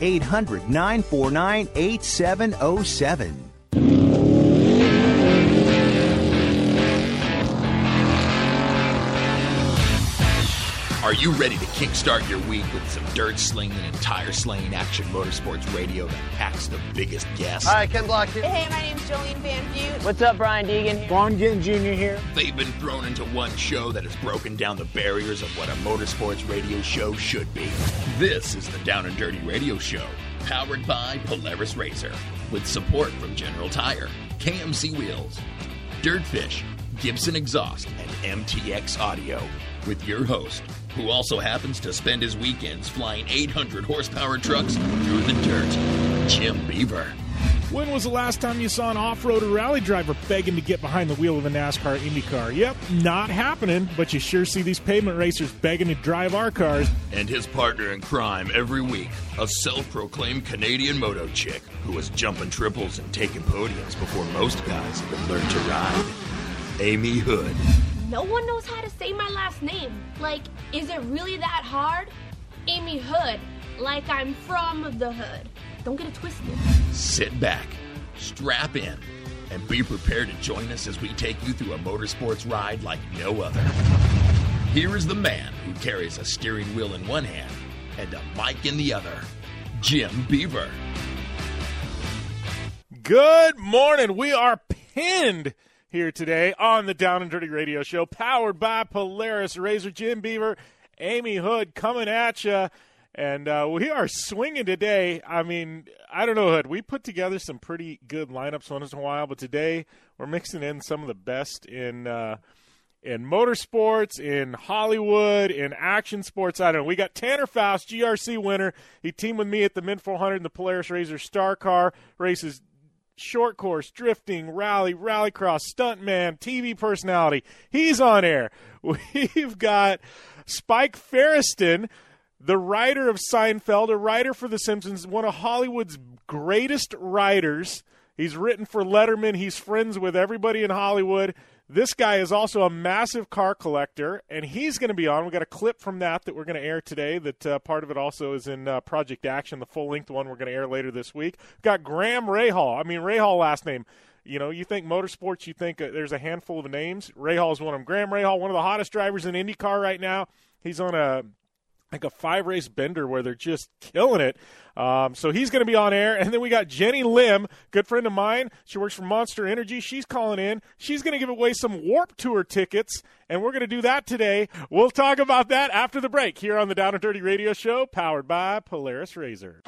800 949 8707. Are you ready to kickstart your week with some dirt slinging and tire slaying action motorsports radio that packs the biggest guests? Hi, Ken Block here. Hey, my name's Jolene Van Vugt. What's up, Brian Deegan? Vaughn Gittin Jr. here. They've been thrown into one show that has broken down the barriers of what a motorsports radio show should be. This is the Down and Dirty Radio Show, powered by Polaris Razor, with support from General Tire, KMC Wheels, Dirtfish, Gibson Exhaust, and MTX Audio, with your host, who also happens to spend his weekends flying 800 horsepower trucks through the dirt, Jim Beaver. When was the last time you saw an off-road or rally driver begging to get behind the wheel of a NASCAR Indy car? Yep, not happening, but you sure see these pavement racers begging to drive our cars. And his partner in crime every week, a self-proclaimed Canadian moto chick who was jumping triples and taking podiums before most guys even learned to ride. Amy Hood. No one knows how to say my last name. Like, is it really that hard? Amy Hood, like I'm from the hood. Don't get it twisted. Sit back, strap in, and be prepared to join us as we take you through a motorsports ride like no other. Here is the man who carries a steering wheel in one hand and a mic in the other, Jim Beaver. Good morning. We are pinned here today on the Down and Dirty Radio Show, powered by Polaris Razor. Jim Beaver, Amy Hood coming at you. And uh, we are swinging today. I mean, I don't know, Hood. We put together some pretty good lineups once in a while, but today we're mixing in some of the best in uh, in motorsports, in Hollywood, in action sports. I don't know. We got Tanner Faust, GRC winner. He teamed with me at the Mint 400 in the Polaris Razor Star Car races short course, drifting, rally, rallycross, stuntman, TV personality. He's on air. We've got Spike Feresten, the writer of Seinfeld, a writer for The Simpsons, one of Hollywood's greatest writers. He's written for Letterman. He's friends with everybody in Hollywood. This guy is also a massive car collector, and he's going to be on. We got a clip from that that we're going to air today. That uh, part of it also is in uh, Project Action, the full length one we're going to air later this week. got Graham Rahal. I mean, Rahal last name. You know, you think motorsports, you think uh, there's a handful of names. Rahal is one of them. Graham Rahal, one of the hottest drivers in IndyCar right now. He's on a like a five race bender where they're just killing it. Um, so he's going to be on air. And then we got Jenny Lim, good friend of mine. She works for Monster Energy. She's calling in. She's going to give away some Warp Tour tickets. And we're going to do that today. We'll talk about that after the break here on the Down and Dirty Radio Show, powered by Polaris Razor.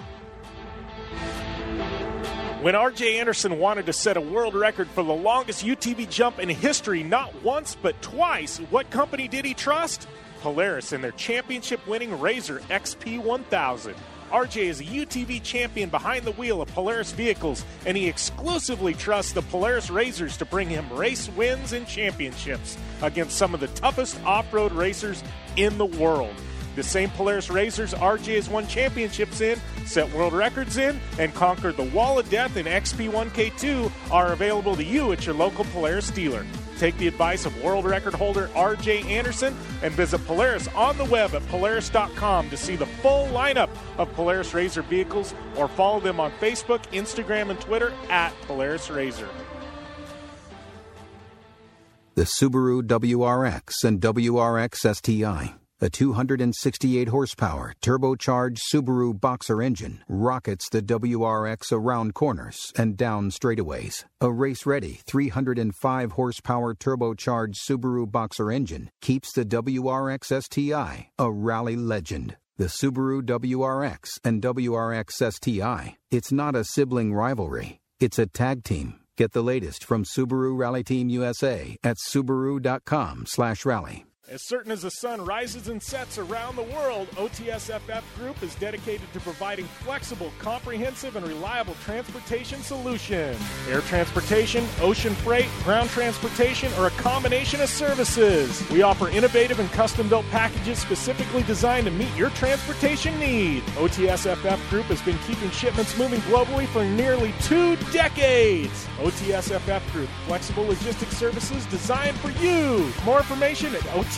When RJ Anderson wanted to set a world record for the longest UTV jump in history, not once but twice, what company did he trust? Polaris and their championship winning Razor XP 1000. RJ is a UTV champion behind the wheel of Polaris vehicles, and he exclusively trusts the Polaris Razors to bring him race wins and championships against some of the toughest off road racers in the world. The same Polaris Razors RJ has won championships in, set world records in, and conquered the Wall of Death in XP1K2 are available to you at your local Polaris dealer. Take the advice of world record holder RJ Anderson and visit Polaris on the web at Polaris.com to see the full lineup of Polaris Razor vehicles or follow them on Facebook, Instagram, and Twitter at Polaris Razor. The Subaru WRX and WRX STI. A 268 horsepower turbocharged Subaru Boxer engine rockets the WRX around corners and down straightaways. A race ready 305 horsepower turbocharged Subaru Boxer engine keeps the WRX STI a rally legend. The Subaru WRX and WRX STI. It's not a sibling rivalry, it's a tag team. Get the latest from Subaru Rally Team USA at subaru.com/rally. As certain as the sun rises and sets around the world, OTSFF Group is dedicated to providing flexible, comprehensive, and reliable transportation solutions. Air transportation, ocean freight, ground transportation, or a combination of services. We offer innovative and custom built packages specifically designed to meet your transportation need. OTSFF Group has been keeping shipments moving globally for nearly two decades. OTSFF Group, flexible logistics services designed for you. More information at OTSFF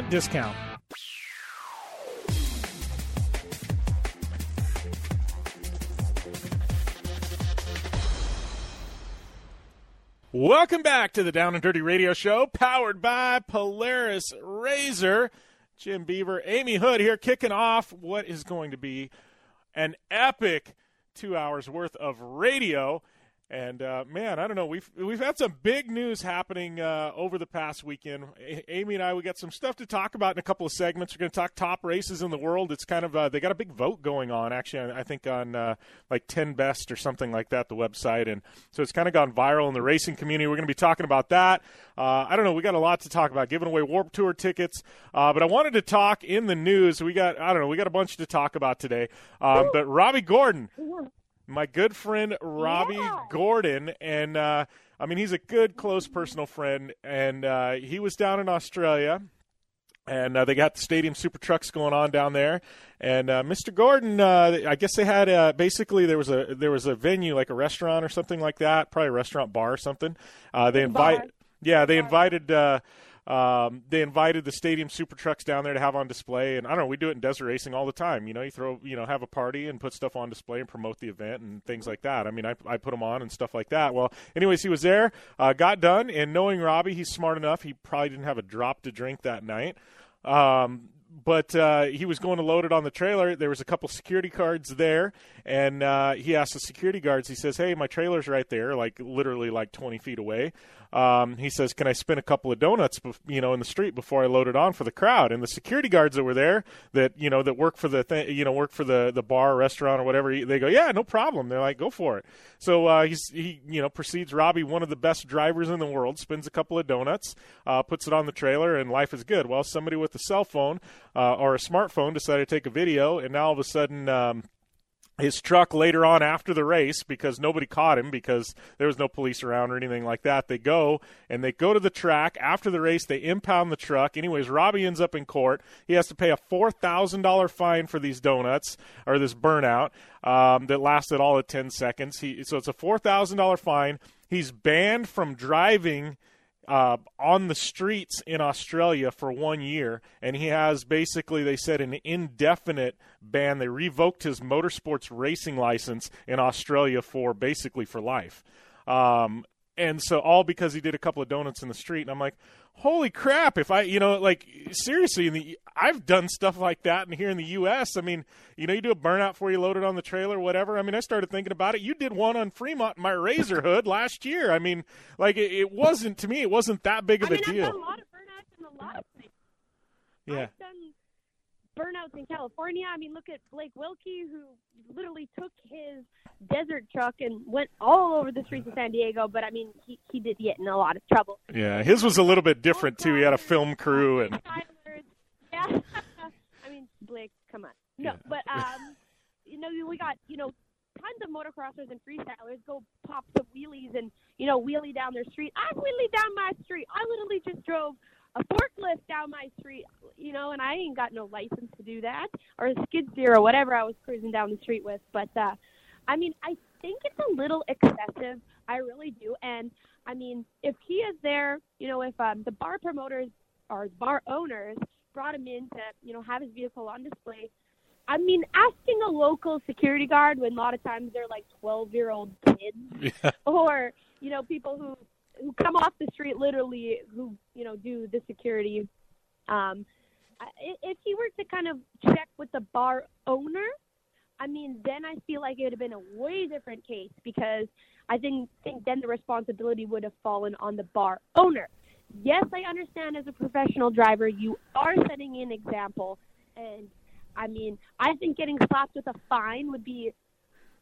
discount. Welcome back to the Down and Dirty Radio Show, powered by Polaris Razor. Jim Beaver, Amy Hood here, kicking off what is going to be an epic two hours worth of radio. And uh, man, I don't know. We've we've had some big news happening uh, over the past weekend. A- Amy and I, we got some stuff to talk about in a couple of segments. We're going to talk top races in the world. It's kind of uh, they got a big vote going on. Actually, I think on uh, like ten best or something like that, the website, and so it's kind of gone viral in the racing community. We're going to be talking about that. Uh, I don't know. We got a lot to talk about. Giving away Warp Tour tickets, uh, but I wanted to talk in the news. We got I don't know. We got a bunch to talk about today. Um, but Robby Gordon my good friend Robby Yeah. Gordon, and uh, I mean he's a good close personal friend, and uh, he was down in Australia, and uh, they got the stadium super trucks going on down there, and uh, Mr. Gordon, uh, I guess they had uh, basically there was a there was a venue like a restaurant or something like that, probably a restaurant bar or something. Uh, they invite, Bar. yeah, they invited. Um, they invited the stadium super trucks down there to have on display, and I don't know. We do it in desert racing all the time. You know, you throw, you know, have a party and put stuff on display and promote the event and things like that. I mean, I, I put them on and stuff like that. Well, anyways, he was there, uh, got done, and knowing Robby, he's smart enough. He probably didn't have a drop to drink that night. Um, but uh, he was going to load it on the trailer. There was a couple security cards there, and uh, he asked the security guards. He says, "Hey, my trailer's right there, like literally like 20 feet away." Um, he says, "Can I spin a couple of donuts, you know, in the street before I load it on for the crowd?" And the security guards that were there, that you know, that work for the th- you know work for the the bar, or restaurant, or whatever, they go, "Yeah, no problem." They're like, "Go for it." So uh, he you know proceeds. Robby, one of the best drivers in the world, spins a couple of donuts, uh, puts it on the trailer, and life is good. Well, somebody with a cell phone uh, or a smartphone decided to take a video, and now all of a sudden. Um, his truck later on after the race because nobody caught him because there was no police around or anything like that. They go and they go to the track after the race. They impound the truck. Anyways, Robby ends up in court. He has to pay a four thousand dollar fine for these donuts or this burnout um, that lasted all of ten seconds. He so it's a four thousand dollar fine. He's banned from driving uh, on the streets in Australia for one year, and he has basically, they said, an indefinite ban. They revoked his motorsports racing license in Australia for basically for life. Um, and so all because he did a couple of donuts in the street, and I'm like, holy crap! If I, you know, like seriously, in the I've done stuff like that, and here in the U.S., I mean, you know, you do a burnout before you load it on the trailer, whatever. I mean, I started thinking about it. You did one on Fremont, in my Razor Hood last year. I mean, like it, it wasn't to me, it wasn't that big I of mean, a I've deal. done a lot of burnouts in a lot of places. Yeah. Burnouts in California. I mean, look at Blake Wilkey, who literally took his desert truck and went all over the streets of San Diego. But I mean, he he did get in a lot of trouble. Yeah, his was a little bit different too. He had a film crew and yeah. I mean, Blake, come on. No, Yeah. but um, you know, we got you know tons of motocrossers and freestylers go pop some wheelies and you know wheelie down their street. I wheelie down my street. I literally just drove a forklift down my street, you know, and I ain't got no license to do that or a skid steer or whatever I was cruising down the street with. But uh, I mean, I think it's a little excessive. I really do. And I mean, if he is there, you know, if um, the bar promoters or bar owners brought him in to, you know, have his vehicle on display. I mean, asking a local security guard when a lot of times they're like 12 year old kids yeah, or, you know, people who, who come off the street literally who, you know, do the security. Um, if he were to kind of check with the bar owner, I mean, then I feel like it would have been a way different case because I think think then the responsibility would have fallen on the bar owner. Yes, I understand as a professional driver, you are setting an example, and I mean, I think getting slapped with a fine would be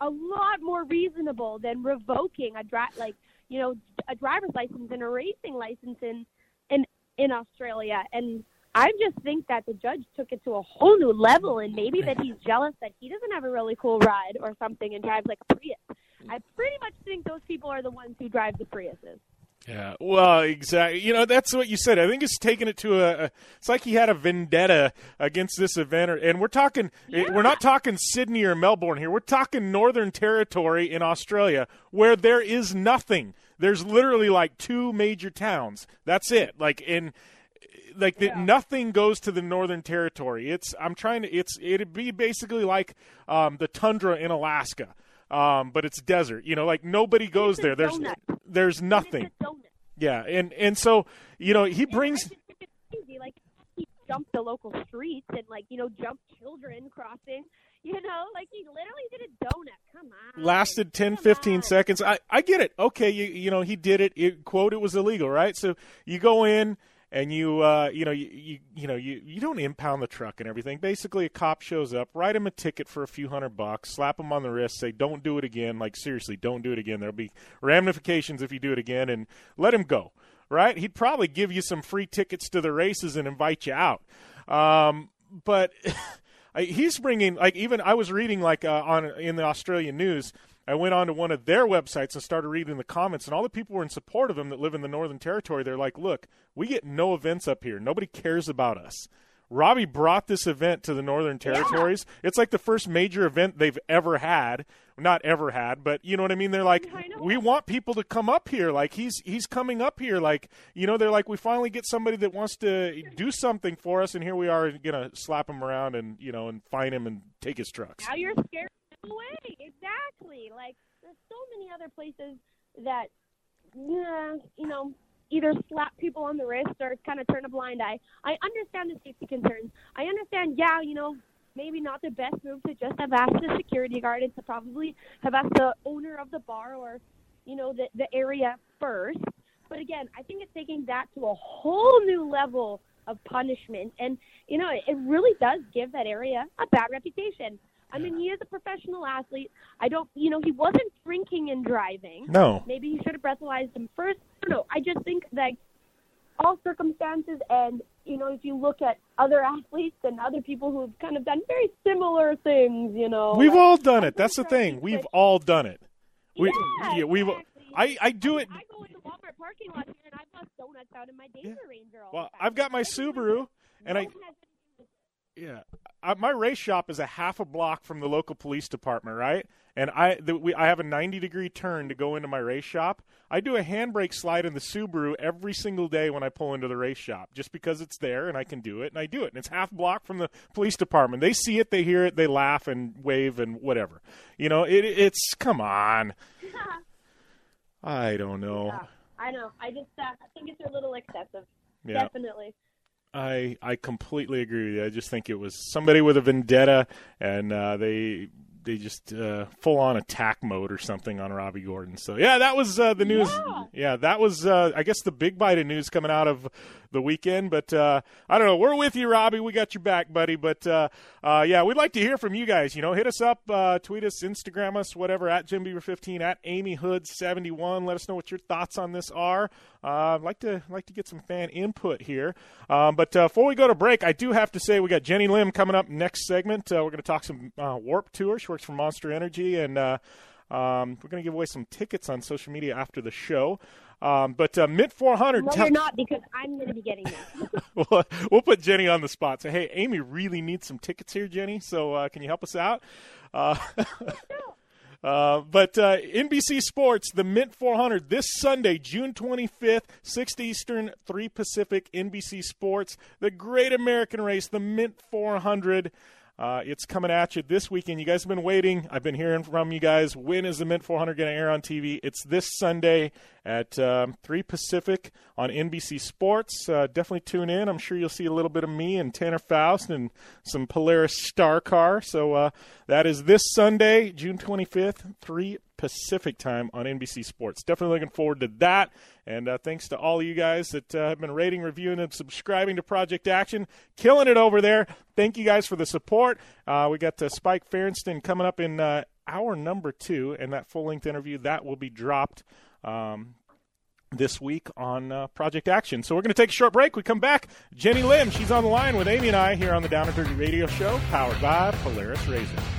a lot more reasonable than revoking a dri- like you know a driver's license and a racing license in in in Australia. And I just think that the judge took it to a whole new level, and maybe that he's jealous that he doesn't have a really cool ride or something and drives like a Prius. I pretty much think those people are the ones who drive the Priuses. yeah. Well, exactly. You know, that's what you said. I think it's taken it to a. a it's like he had a vendetta against this event, or, and we're talking. eh, We're not talking Sydney or Melbourne here. We're talking Northern Territory in Australia, where there is nothing. There's literally like two major towns. That's it. Like in. Like that, nothing goes to the Northern Territory. It's I'm trying to. It's it'd be basically like um, the tundra in Alaska, um, but it's desert. You know, like nobody goes there. There's donut. there's nothing. It's a donut. Yeah, and and so you know he brings. And I just think it's crazy. Like he jumped the local streets and like you know jumped children crossing. You know, like he literally did a donut. Come on. lasted 10 Come 15 on. seconds. I i get it. Okay you you know he did it, it quote it was illegal right? So you go in and you uh you know you you, you know you, you don't impound the truck and everything. Basically a cop shows up write him a ticket for a few hundred bucks slap him on the wrist say don't do it again. Like seriously don't do it again. There'll be ramifications if you do it again and let him go right? He'd probably give you some free tickets to the races and invite you out. Um but he's bringing like even I was reading like uh, on in the Australian news. I went on to one of their websites and started reading the comments, and all the people were in support of him that live in the Northern Territory. They're like, "Look, we get no events up here. Nobody cares about us." Robby brought this event to the Northern Territories. It's like the first major event they've ever had. Not ever had, but you know what I mean. They're like, we want people to come up here. Like he's he's coming up here. Like you know, they're like, we finally get somebody that wants to do something for us, and here we are gonna slap him around and you know and fine him and take his trucks. Now you're scared away. Exactly. Like there's so many other places that, yeah, you know, either slap people on the wrist or kind of turn a blind eye. I understand the safety concerns. I understand. Yeah, you know, maybe not the best move to just have asked the security guard and to probably have asked the owner of the bar or, you know, the the area first. But again, I think it's taking that to a whole new level of punishment, and you know, it really does give that area a bad reputation. I mean, he is a professional athlete. I don't, you know, he wasn't drinking and driving. No, Maybe he should have breathalyzed him first. I don't know. I just think that all circumstances, and you know, if you look at other athletes and other people who've kind of done very similar things, you know, we've like- all done it. That's the thing. We've all done it. We, yeah, yeah, we've. exactly. I I do it. I go into Walmart parking lot here, and I bust donuts out in my Danger Ranger. All Well. I've got my Subaru, and I Yeah, I, my race shop is a half a block from the local police department, right? And I the, we, I have a 90 degree turn to go into my race shop. I do a handbrake slide in the Subaru every single day when I pull into the race shop, just because it's there and I can do it, and I do it. And it's half block from the police department. They see it, they hear it, they laugh and wave and whatever. You know, it, it's come on. I don't know. Yeah, I know. I just uh, I think it's a little excessive. Yeah. Definitely. I I completely agree with you. I just think it was somebody with a vendetta, and uh, they they just uh, full on attack mode or something on Robby Gordon. So yeah, that was uh, the news. Yeah. yeah that was uh, I guess the big bite of news coming out of the weekend. But uh, I don't know. We're with you, Robby. We got your back, buddy. But uh, uh, yeah, we'd like to hear from you guys. You know, hit us up, uh, tweet us, Instagram us, whatever at Jim Beaver 15 at Amy Hood 71. Let us know what your thoughts on this are. Uh, I'd like to like to get some fan input here. Um, but uh, before we go to break, I do have to say we got Jenny Lim coming up next segment. We're going to talk some Warp Tour. She works for Monster Energy, and um, we're going to give away some tickets on social media after the show. Um, but uh, Mint 400. No, you're not because I'm going to be getting them. we'll, we'll put Jenny on the spot. Say, hey, Amy really needs some tickets here, Jenny. So uh, can you help us out? Uh, uh, but uh, NBC Sports, the Mint 400, this Sunday, June 25th, 6 Eastern, 3 Pacific, NBC Sports, the Great American Race, the Mint 400. Uh, it's coming at you this weekend. You guys have been waiting. I've been hearing from you guys. When is the Mint 400 going to air on TV? It's this Sunday at um, 3 Pacific on NBC Sports. Uh, definitely tune in. I'm sure you'll see a little bit of me and Tanner Faust and some Polaris Star Car. So uh, that is this Sunday, June 25th, 3 Pacific time on NBC Sports. Definitely looking forward to that. And uh, thanks to all of you guys that uh, have been rating, reviewing, and subscribing to Project Action. Killing it over there. Thank you guys for the support. Uh, we got uh, Spike Feresten coming up in uh, hour number two, and that full length interview that will be dropped. Um, this week on uh, Project Action. So we're going to take a short break. We come back. Jenny Lim, she's on the line with Amy and I here on the Down and Dirty Radio Show, powered by Polaris Razor.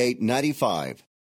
Eight ninety-five.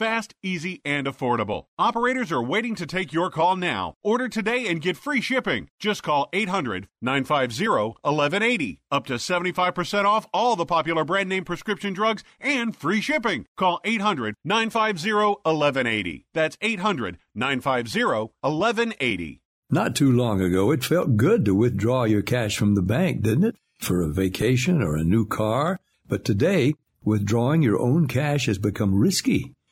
fast, easy, and affordable. Operators are waiting to take your call now. Order today and get free shipping. Just call 800 950 1180. Up to 75% off all the popular brand name prescription drugs and free shipping. Call 800 950 1180. That's 800 950 1180. Not too long ago, it felt good to withdraw your cash from the bank, didn't it? For a vacation or a new car. But today, withdrawing your own cash has become risky.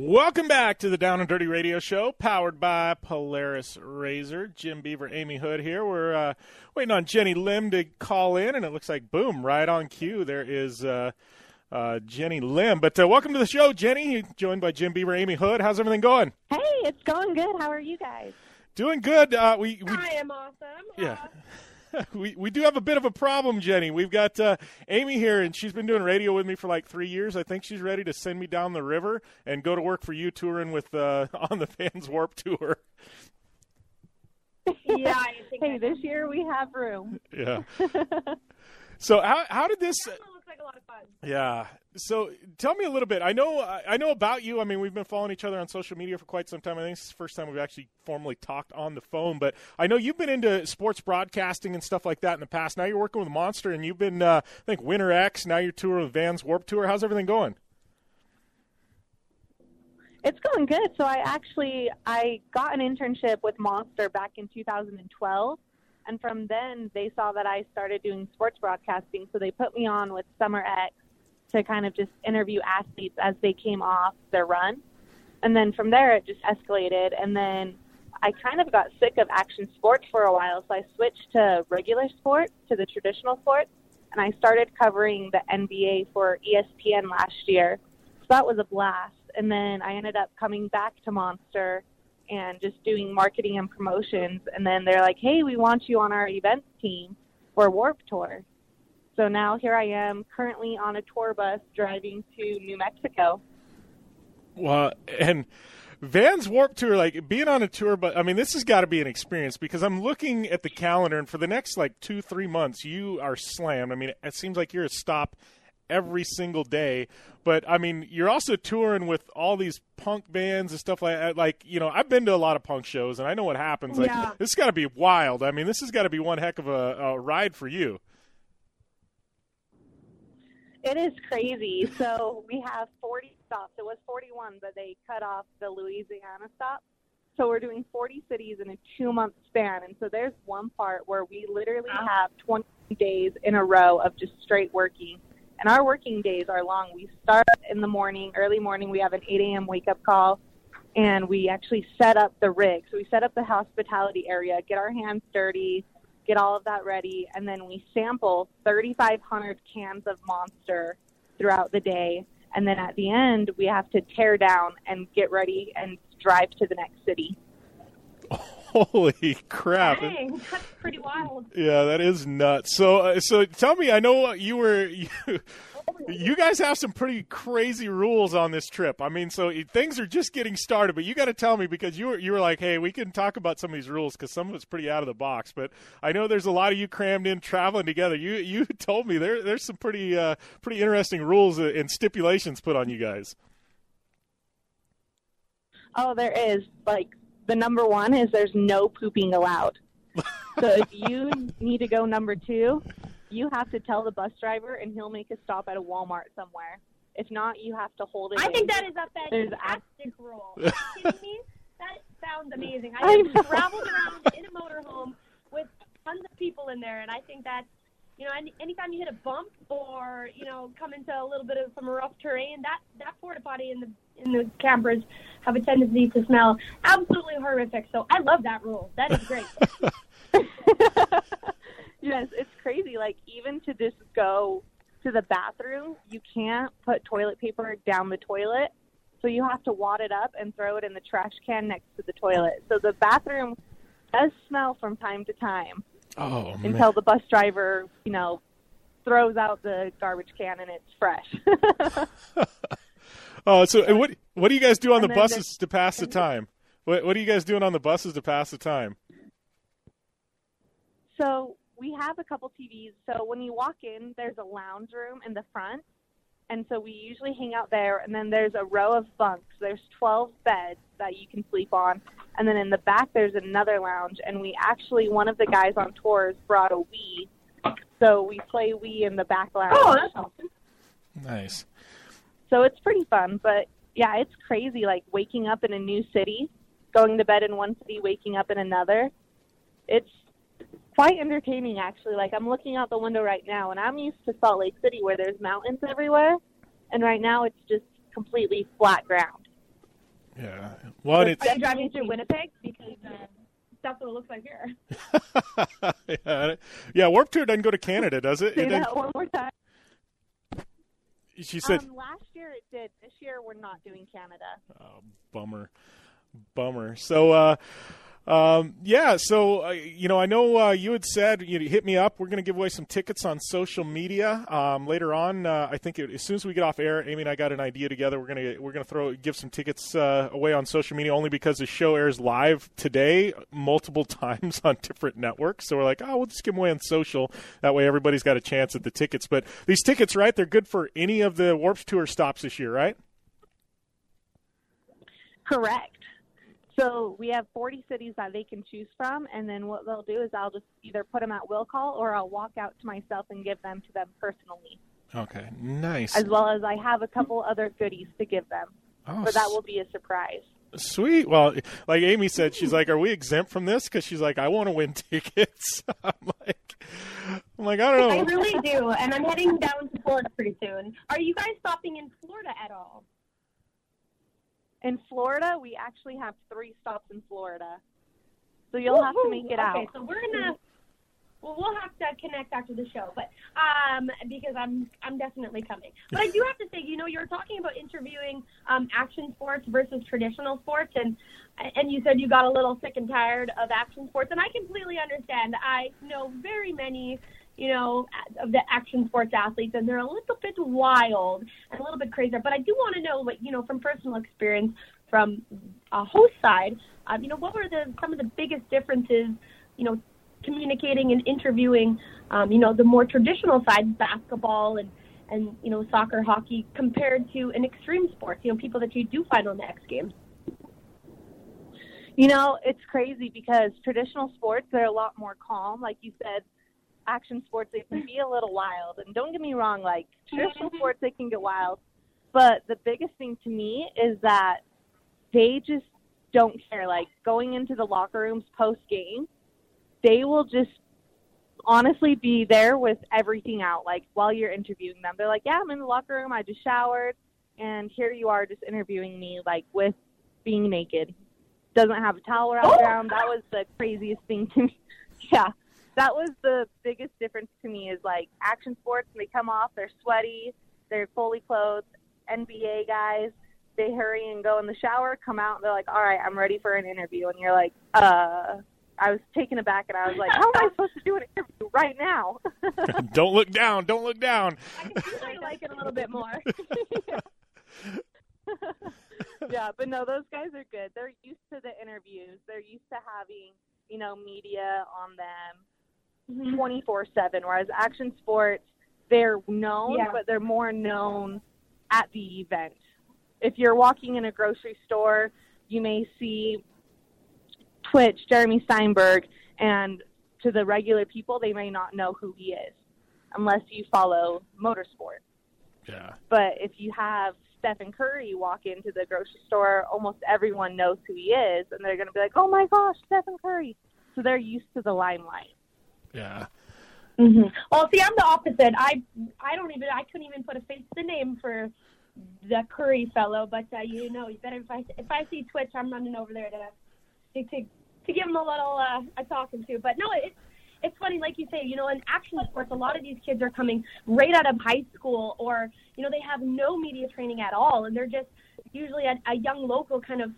Welcome back to the Down and Dirty Radio Show, powered by Polaris Razor. Jim Beaver, Amy Hood here. We're uh, waiting on Jenny Lim to call in, and it looks like boom, right on cue. There is uh, uh, Jenny Lim. But uh, welcome to the show, Jenny. Joined by Jim Beaver, Amy Hood. How's everything going? Hey, it's going good. How are you guys? Doing good. Uh, we, we I am awesome. yeah. we we do have a bit of a problem, Jenny. We've got uh, Amy here, and she's been doing radio with me for like three years. I think she's ready to send me down the river and go to work for you, touring with uh, on the Vans Warp Tour. Yeah, I think Hey, I- this year we have room. Yeah. so how how did this? That looks like a lot of fun. Yeah. So tell me a little bit. I know I I know about you. I mean, we've been following each other on social media for quite some time. I think this is the first time we've actually formally talked on the phone. But I know you've been into sports broadcasting and stuff like that in the past. Now you're working with Monster, and you've been uh, I think Winter X. Now you're touring with Vans Warp Tour. How's everything going? It's going good. So I actually I got an internship with Monster back in 2012, and from then they saw that I started doing sports broadcasting, so they put me on with Summer X to kind of just interview athletes as they came off their run, and then from there it just escalated, and then I kind of got sick of action sports for a while, so I switched to regular sports, to the traditional sports, and I started covering the NBA for ESPN last year. So that was a blast. And then I ended up coming back to Monster and just doing marketing and promotions. And then they're like, hey, we want you on our events team for Warp Tour. So now here I am currently on a tour bus driving to New Mexico. Well, and Vans Warp Tour, like being on a tour, but I mean, this has got to be an experience because I'm looking at the calendar, and for the next like two, three months, you are slammed. I mean, it seems like you're a stop every single day. But I mean, you're also touring with all these punk bands and stuff like that. Like, you know, I've been to a lot of punk shows, and I know what happens. Like, Yeah. this has got to be wild. I mean, this has got to be one heck of a, a ride for you. It is crazy. So we have 40 stops. It was 41, but they cut off the Louisiana stop. So we're doing 40 cities in a two month span. And so there's one part where we literally have 20 days in a row of just straight working. And our working days are long. We start in the morning, early morning. We have an 8 a.m. wake up call, and we actually set up the rig. So we set up the hospitality area, get our hands dirty, get all of that ready, and then we sample 3,500 cans of Monster throughout the day. And then at the end, we have to tear down and get ready and drive to the next city. Holy crap. Dang, that's pretty wild. Yeah, that is nuts. So, uh, so tell me, I know you were you, you guys have some pretty crazy rules on this trip. I mean, so things are just getting started, but you got to tell me because you were you were like, hey, we can talk about some of these rules because some of it's pretty out of the box. But I know there's a lot of you crammed in traveling together. You you told me there there's some pretty uh, pretty interesting rules and stipulations put on you guys. Oh, there is. Like, the number one is there's no pooping allowed. so if you need to go number two, you have to tell the bus driver and he'll make a stop at a Walmart somewhere. If not, you have to hold it. I in. think that is a There's fantastic rule. Are you kidding me? That sounds amazing. I I have traveled around in a motorhome with tons of people in there, and I think that, you know, any, anytime you hit a bump or you know come into a little bit of some rough terrain, that that porta potty in the in the campers have a tendency to smell absolutely horrific. So I love that rule. That is great. yes, it's crazy. Like even to just go to the bathroom, you can't put toilet paper down the toilet. So you have to wad it up and throw it in the trash can next to the toilet. So the bathroom does smell from time to time Oh until the bus driver, you know, throws out the garbage can and it's fresh. Oh, so and what what do you guys do on the And buses to pass the time? What what are you guys doing on the buses to pass the time? So we have a couple TVs. So when you walk in, there's a lounge room in the front. And so we usually hang out there. And then there's a row of bunks. There's 12 beds that you can sleep on. And then in the back, there's another lounge. And we actually, one of the guys on tours brought a Wii. So we play Wii in the back lounge. oh, that's awesome. Nice. So it's pretty fun. But yeah, it's crazy like waking up in a new city, going to bed in one city, waking up in another. It's quite entertaining actually. Like I'm looking out the window right now and I'm used to Salt Lake City where there's mountains everywhere and right now it's just completely flat ground. Yeah. Well, and it's you driving through Winnipeg? Because uh, that's what it looks like here. yeah, yeah. Warp Tour doesn't go to Canada, does it? Say It that one more time. she said, um, last year it did. This year we're not doing Canada. Oh, bummer, bummer. So, uh, um, yeah. So, uh, you know, I know uh, you had said you hit me up. We're going to give away some tickets on social media um, later on. Uh, I think it, as soon as we get off air, Amy and I got an idea together. We're gonna we're gonna throw give some tickets uh, away on social media only because the show airs live today multiple times on different networks. So we're like, oh, we'll just give them away on social. That way, everybody's got a chance at the tickets. But these tickets, right? They're good for any of the Warps Tour stops this year, right? Correct. So we have 40 cities that they can choose from, and then what they'll do is I'll just either put them at will call or I'll walk out to myself and give them to them personally, Okay, nice. as well as I have a couple other goodies to give them. Oh, but that will be a surprise. Sweet. Well, like Amy said, she's like, "Are we exempt from this?" Because she's like, "I want to win tickets." I'm like, I'm like, I don't know. I really do, and I'm heading down to Florida pretty soon. Are you guys stopping in Florida at all? In Florida, we actually have three stops in Florida, so you'll have to make it out. okay, so we're gonna. Well, we'll have to connect after the show, but um, because I'm I'm definitely coming. But I do have to say, you know, you're talking about interviewing um, action sports versus traditional sports, and and you said you got a little sick and tired of action sports, and I completely understand. I know very many, you know, of the action sports athletes, and they're a little bit wild and a little bit crazier. But I do want to know, like, you know, from personal experience, from a host side, um, you know, what were the some of the biggest differences, you know, communicating and interviewing, um, you know, the more traditional side, basketball and and you know, soccer, hockey, compared to an extreme sports, you know, people that you do find on the X Games. You know, it's crazy because traditional sports they're a lot more calm. Like you said, action sports they can be a little wild. And don't get me wrong, like traditional sports they can get wild. But the biggest thing to me is that they just don't care. Like going into the locker rooms post game, they will just honestly be there with everything out. Like while you're interviewing them, they're like, "Yeah, I'm in the locker room. I just showered, and here you are, just interviewing me, like with being naked." Doesn't have a towel wrapped oh! around. That was the craziest thing to me. Yeah, that was the biggest difference to me. Is like action sports, they come off, they're sweaty, they're fully clothed. NBA guys, they hurry and go in the shower, come out, and they're like, "All right, I'm ready for an interview," and you're like, "Uh." I was taken aback, and I was like, "How am I supposed to do an interview right now?" don't look down. Don't look down. I like it a little bit more. yeah, but no, those guys are good. They're used to the interviews. They're used to having, you know, media on them Mm-hmm. 24 7. Whereas action sports, they're known, Yeah. but they're more known at the event. If you're walking in a grocery store, you may see Twitch, Jeremy Stenberg, and to the regular people, they may not know who he is unless you follow motorsport. Yeah. But if you have Stephen Curry walk into the grocery store, almost everyone knows who he is, and they're going to be like, "Oh my gosh, Stephen Curry!" So they're used to the limelight. Yeah. hmm Well, see, I'm the opposite. I I don't even I couldn't even put a face to the name for the Curry fellow, but uh, you know, you better if I if I see Twitch, I'm running over there to to to, to give him a little uh, a talking to. But no, it's it's funny, like you say, you know, in action sports, a lot of these kids are coming right out of high school, or you know, they have no media training at all, and they're just usually a, a young local kind of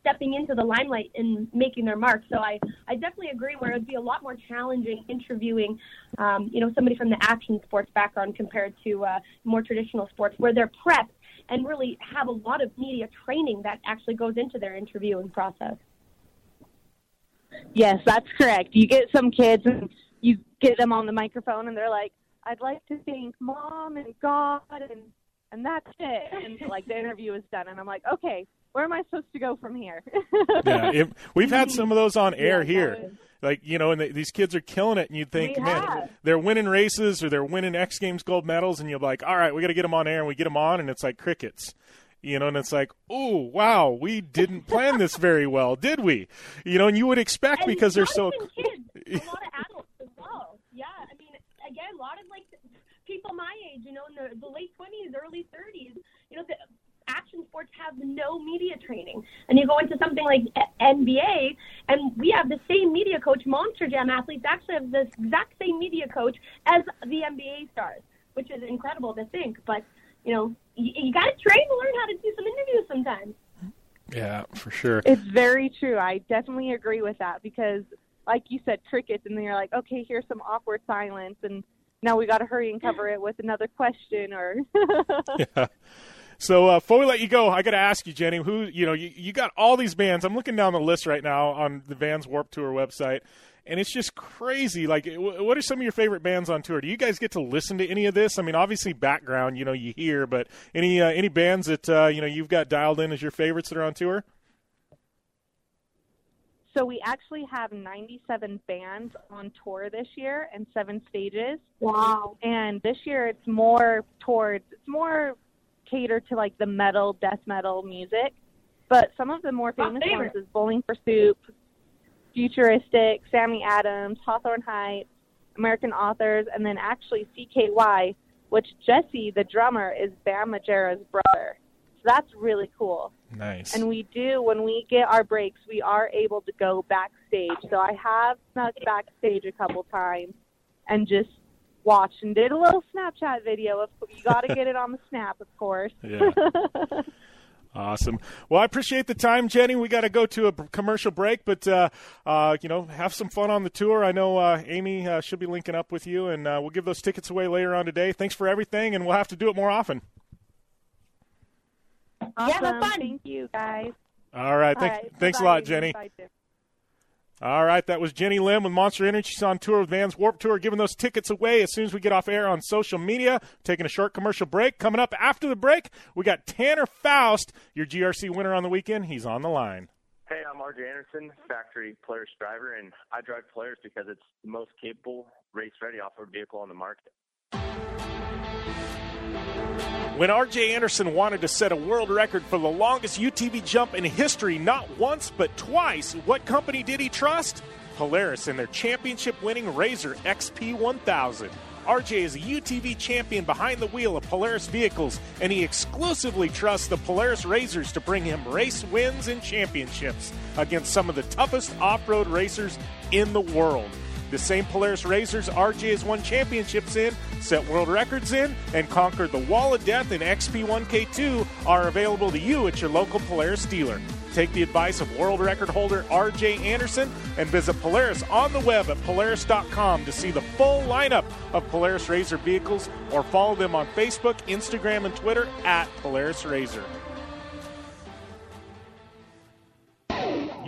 stepping into the limelight and making their mark. So I, I definitely agree where it would be a lot more challenging interviewing, um, you know, somebody from the action sports background compared to uh, more traditional sports where they're prepped and really have a lot of media training that actually goes into their interviewing process. Yes, that's correct. You get some kids and you get them on the microphone, and they're like, "I'd like to thank mom and God and and that's it." And like the interview is done, and I'm like, "Okay, where am I supposed to go from here?" Yeah. If, we've had some of those on air Yeah, here. Like, you know, and they, these kids are killing it, and you'd think, We man, have. they're winning races or they're winning X Games gold medals, and you're like, all right, we got to get them on air, and we get them on, and it's like crickets. You know, and it's like, oh, wow, we didn't plan this very well, did we? You know, and you would expect And because they're so. kids, a lot of adults as well. Yeah, I mean, again, a lot of like people my age, you know, in the, the late twenties, early thirties. You know, the action sports have no media training. And you go into something like NBA, and we have the same media coach. Monster Jam athletes actually have the exact same media coach as the NBA stars, which is incredible to think. But you know, you, you got to train to learn how to do some interviews sometimes. Yeah, for sure. It's very true. I definitely agree with that because, like you said, crickets, and then you're like, okay, here's some awkward silence, and now we got to hurry and cover it with another question or. yeah. So uh, before we let you go, I got to ask you, Jenny, who you know you, you got all these bands. I'm looking down the list right now on the Vans Warped Tour website, and it's just crazy. Like, what are some of your favorite bands on tour? Do you guys get to listen to any of this? I mean, obviously background, you know, you hear, but any uh, any bands that uh, you know you've got dialed in as your favorites that are on tour? So we actually have 97 bands on tour this year and seven stages. Wow! And this year it's more towards it's more catered to like the metal, death metal music. But some of the more famous ones is Bowling for Soup, Futuristic, Sammy Adams, Hawthorne Heights, American Authors, and then actually CKY, which Jesse, the drummer, is Bam Margera's brother. So that's really cool. Nice. And we do, when we get our breaks, we are able to go backstage. So I have snuck backstage a couple times and just watched and did a little Snapchat video. Of you got to get it on the snap, of course. Yeah. Awesome. Well, I appreciate the time, Jenny. We got to go to a commercial break, but uh, uh, you know, have some fun on the tour. I know uh, Amy uh, should be linking up with you, and uh, we'll give those tickets away later on today. Thanks for everything, and we'll have to do it more often. Awesome. Yeah, fun. Thank you, guys. All right. Thank, All right. Thanks Bye-bye. a lot, Jenny. Bye, all right, that was Jenny Lim with Monster Energy. She's on tour with Vans Warped Tour, giving those tickets away as soon as we get off air on social media. Taking a short commercial break. Coming up after the break, we got Tanner Faust, your GRC winner on the weekend. He's on the line. Hey, I'm RJ Anderson, factory Polaris driver, and I drive Polaris because it's the most capable, race-ready off-road vehicle on the market. When RJ Anderson wanted to set a world record for the longest UTV jump in history, not once but twice, what company did he trust? Polaris and their championship winning RZR XP 1000. RJ is a UTV champion behind the wheel of Polaris vehicles, and he exclusively trusts the Polaris RZRs to bring him race wins and championships against some of the toughest off road racers in the world. The same Polaris RZRs RJ has won championships in, set world records in, and conquered the Wall of Death in XP1K2 are available to you at your local Polaris dealer. Take the advice of world record holder RJ Anderson and visit Polaris on the web at Polaris.com to see the full lineup of Polaris RZR vehicles or follow them on Facebook, Instagram, and Twitter at Polaris RZR.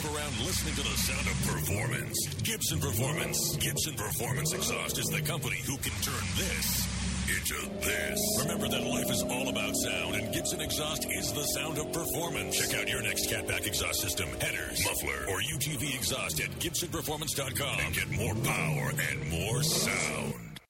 Drive around listening to the sound of performance. Gibson Performance. Gibson Performance Exhaust is the company who can turn this into this. Remember that life is all about sound, and Gibson Exhaust is the sound of performance. Check out your next catback exhaust system, headers, muffler, or UTV exhaust at GibsonPerformance.com and get more power and more sound.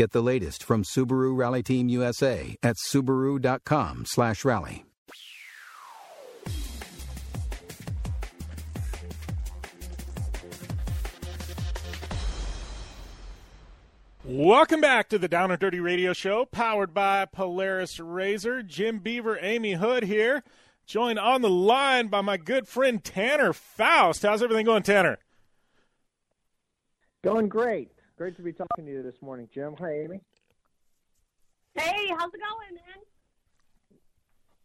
Get the latest from Subaru Rally Team USA at subaru.com/rally. Welcome back to the Down and Dirty Radio Show, powered by Polaris RZR. Jim Beaver, Amy Hood here, joined on the line by my good friend Tanner Faust. How's everything going, Tanner? Going great. Great to be talking to you this morning, Jim. Hi, Amy. Hey, how's it going, man?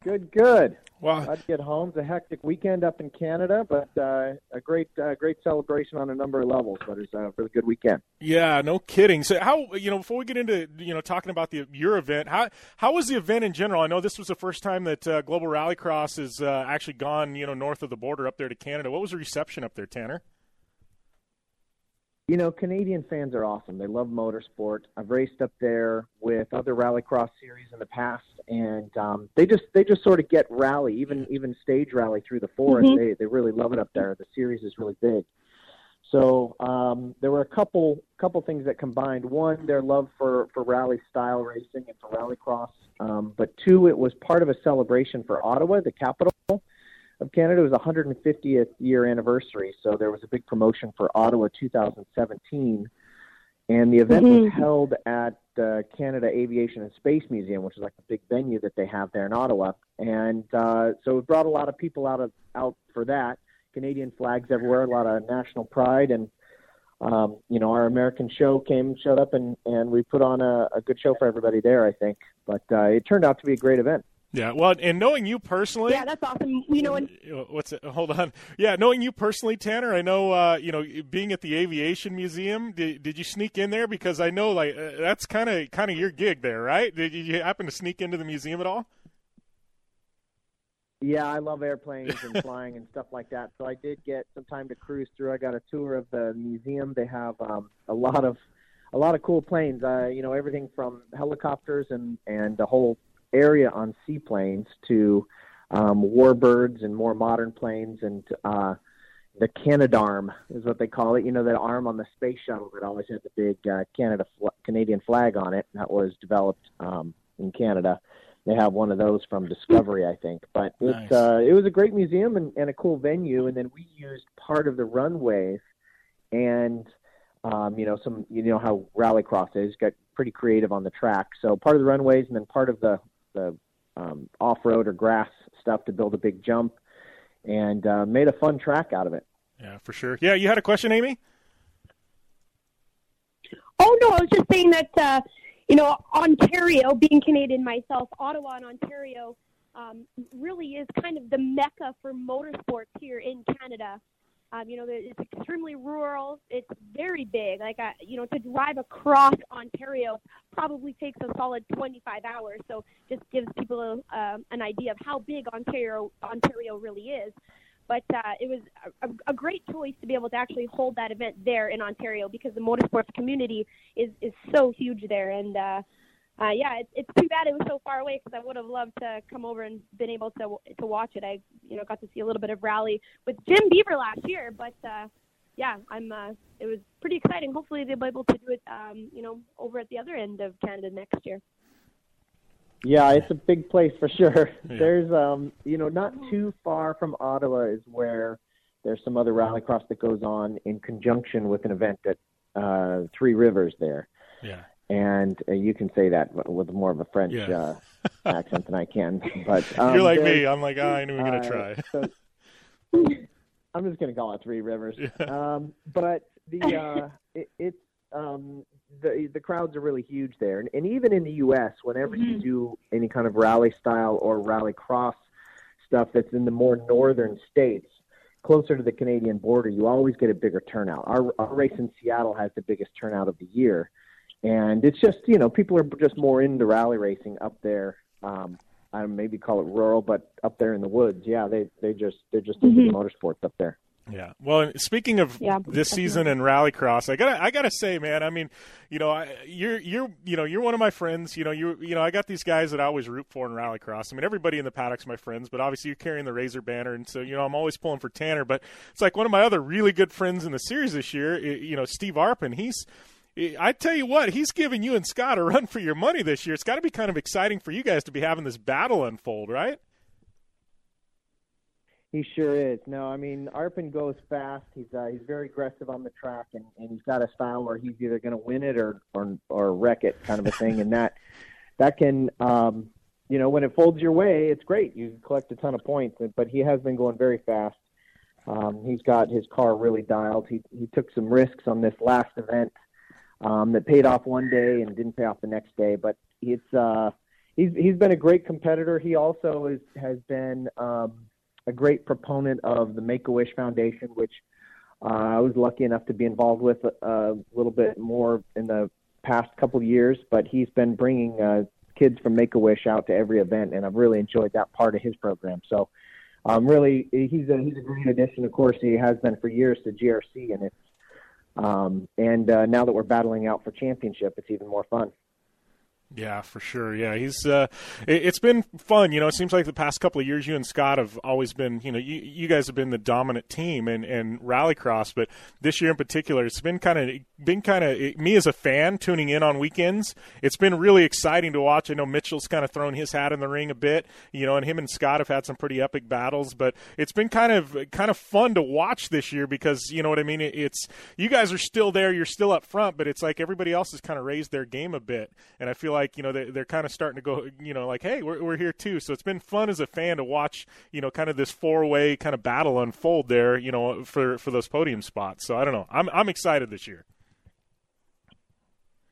Good, good. Well, I'd get home. It's a hectic weekend up in Canada, but uh, a great, uh, great celebration on a number of levels. But it's a really good weekend. Yeah, no kidding. So, how you know before we get into you know talking about the your event, how how was the event in general? I know this was the first time that uh, Global Rallycross has uh, actually gone you know north of the border up there to Canada. What was the reception up there, Tanner? You know, Canadian fans are awesome. They love motorsport. I've raced up there with other rallycross series in the past, and um, they just they just sort of get rally, even even stage rally through the forest. Mhm. They they really love it up there. The series is really big. So um, there were a couple couple things that combined. One, their love for for rally style racing and for rallycross, um, but two, it was part of a celebration for Ottawa, the capital of Canada. It was 150th year anniversary, so there was a big promotion for Ottawa 2017, and the event was held at uh, Canada Aviation and Space Museum, which is like a big venue that they have there in Ottawa, and uh, so it brought a lot of people out of out for that. Canadian flags everywhere, a lot of national pride, and um, you know our American show came, showed up, and and we put on a, a good show for everybody there, I think. But uh, it turned out to be a great event. Yeah, well, and knowing you personally, Yeah, that's awesome. You know, and what's it? Hold on. Yeah, knowing you personally, Tanner, I know. Uh, you know, being at the Aviation Museum, did, did you sneak in there? Because I know, like, uh, that's kind of kind of your gig there, right? Did you happen to sneak into the museum at all? Yeah, I love airplanes and flying and stuff like that. So I did get some time to cruise through. I got a tour of the museum. They have um, a lot of a lot of cool planes. Uh, you know, everything from helicopters and and the whole area on seaplanes to um, warbirds and more modern planes and uh, the Canadarm is what they call it. You know, that arm on the space shuttle that always had the big uh, Canada fl- Canadian flag on it. That was developed um, in Canada. They have one of those from Discovery, I think. But Nice. uh, it was a great museum and, and a cool venue. And then we used part of the runways and um, you know some you know how rallycross is got pretty creative on the track. So part of the runways and then part of the the um, off road or grass stuff to build a big jump and uh, made a fun track out of it. Yeah, for sure. Yeah, you had a question, Amy? Oh no, I was just saying that uh, you know Ontario, being Canadian myself, Ottawa and Ontario um, really is kind of the mecca for motorsports here in Canada. Um, you know, it's extremely rural. It's very big. Like, uh, you know, to drive across Ontario probably takes a solid 25 hours. So, just gives people uh, an idea of how big Ontario Ontario really is. But uh, it was a, a great choice to be able to actually hold that event there in Ontario because the motorsports community is is so huge there. And uh, uh, yeah, it's, it's too bad it was so far away because I would have loved to come over and been able to to watch it. I you know got to see a little bit of rally with Jim Beaver last year, but uh, yeah, I'm. Uh, it was pretty exciting. Hopefully they'll be able to do it, um, you know, over at the other end of Canada next year. Yeah, it's a big place for sure. There's um you know not too far from Ottawa is where there's some other rallycross that goes on in conjunction with an event at uh, Three Rivers there. Yeah. And uh, you can say that with more of a French Yeah. uh, accent than I can. But um, You're like me. I'm like, ah, I knew we were gonna uh, try. so- I'm just going to call it Three Rivers. Um, but the uh, it, it's um, the the crowds are really huge there, and, and even in the U.S., whenever you do any kind of rally style or rally cross stuff that's in the more northern states, closer to the Canadian border, you always get a bigger turnout. Our, our race in Seattle has the biggest turnout of the year, and it's just you know people are just more into rally racing up there. Um, I don't maybe call it rural, but up there in the woods, yeah, they they just they're just into Mhm. motorsports up there. Yeah. Well, and speaking of Yeah, this season and Rallycross, I gotta I gotta say, man. I mean, you know, I, you're you're you know you're one of my friends. You know, you you know I got these guys that I always root for in Rallycross. I mean, everybody in the paddock's my friends, but obviously you're carrying the RZR banner, and so you know I'm always pulling for Tanner. But it's like one of my other really good friends in the series this year. You know, Steve Arpin. He's I tell you what, he's giving you and Scott a run for your money this year. It's got to be kind of exciting for you guys to be having this battle unfold, right? He sure is. No, I mean Arpin goes fast. He's uh, he's very aggressive on the track, and, and he's got a style where he's either going to win it or, or or wreck it, kind of a thing. and that that can, um, you know, when it folds your way, it's great. You collect a ton of points. But he has been going very fast. Um, he's got his car really dialed. He he took some risks on this last event um, that paid off one day and didn't pay off the next day. But it's uh, he's he's been a great competitor. He also is has been um, a great proponent of the Make a Wish Foundation, which uh, I was lucky enough to be involved with a, a little bit more in the past couple years. But he's been bringing uh, kids from Make a Wish out to every event, and I've really enjoyed that part of his program. So. Um, really, he's a he's a great addition. Of course, he has been for years to GRC, and it's um, and uh, now that we're battling out for championship, it's even more fun. Yeah, for sure. Yeah, he's. Uh, it, has been fun. You know, it seems like the past couple of years, you and Scott have always been. You know, you, you guys have been the dominant team in, in rallycross, but this year in particular, it's been kind of been kind of me as a fan tuning in on weekends. It's been really exciting to watch. I know Mitchell's kind of thrown his hat in the ring a bit. You know, and him and Scott have had some pretty epic battles, but it's been kind of kind of fun to watch this year because you know what I mean. It, it's you guys are still there, you're still up front, but it's like everybody else has kind of raised their game a bit, and I feel like you know they, they're kind of starting to go you know like hey we're we're here too so it's been fun as a fan to watch you know kind of this four way kind of battle unfold there you know for for those podium spots so I don't know I'm I'm excited this year.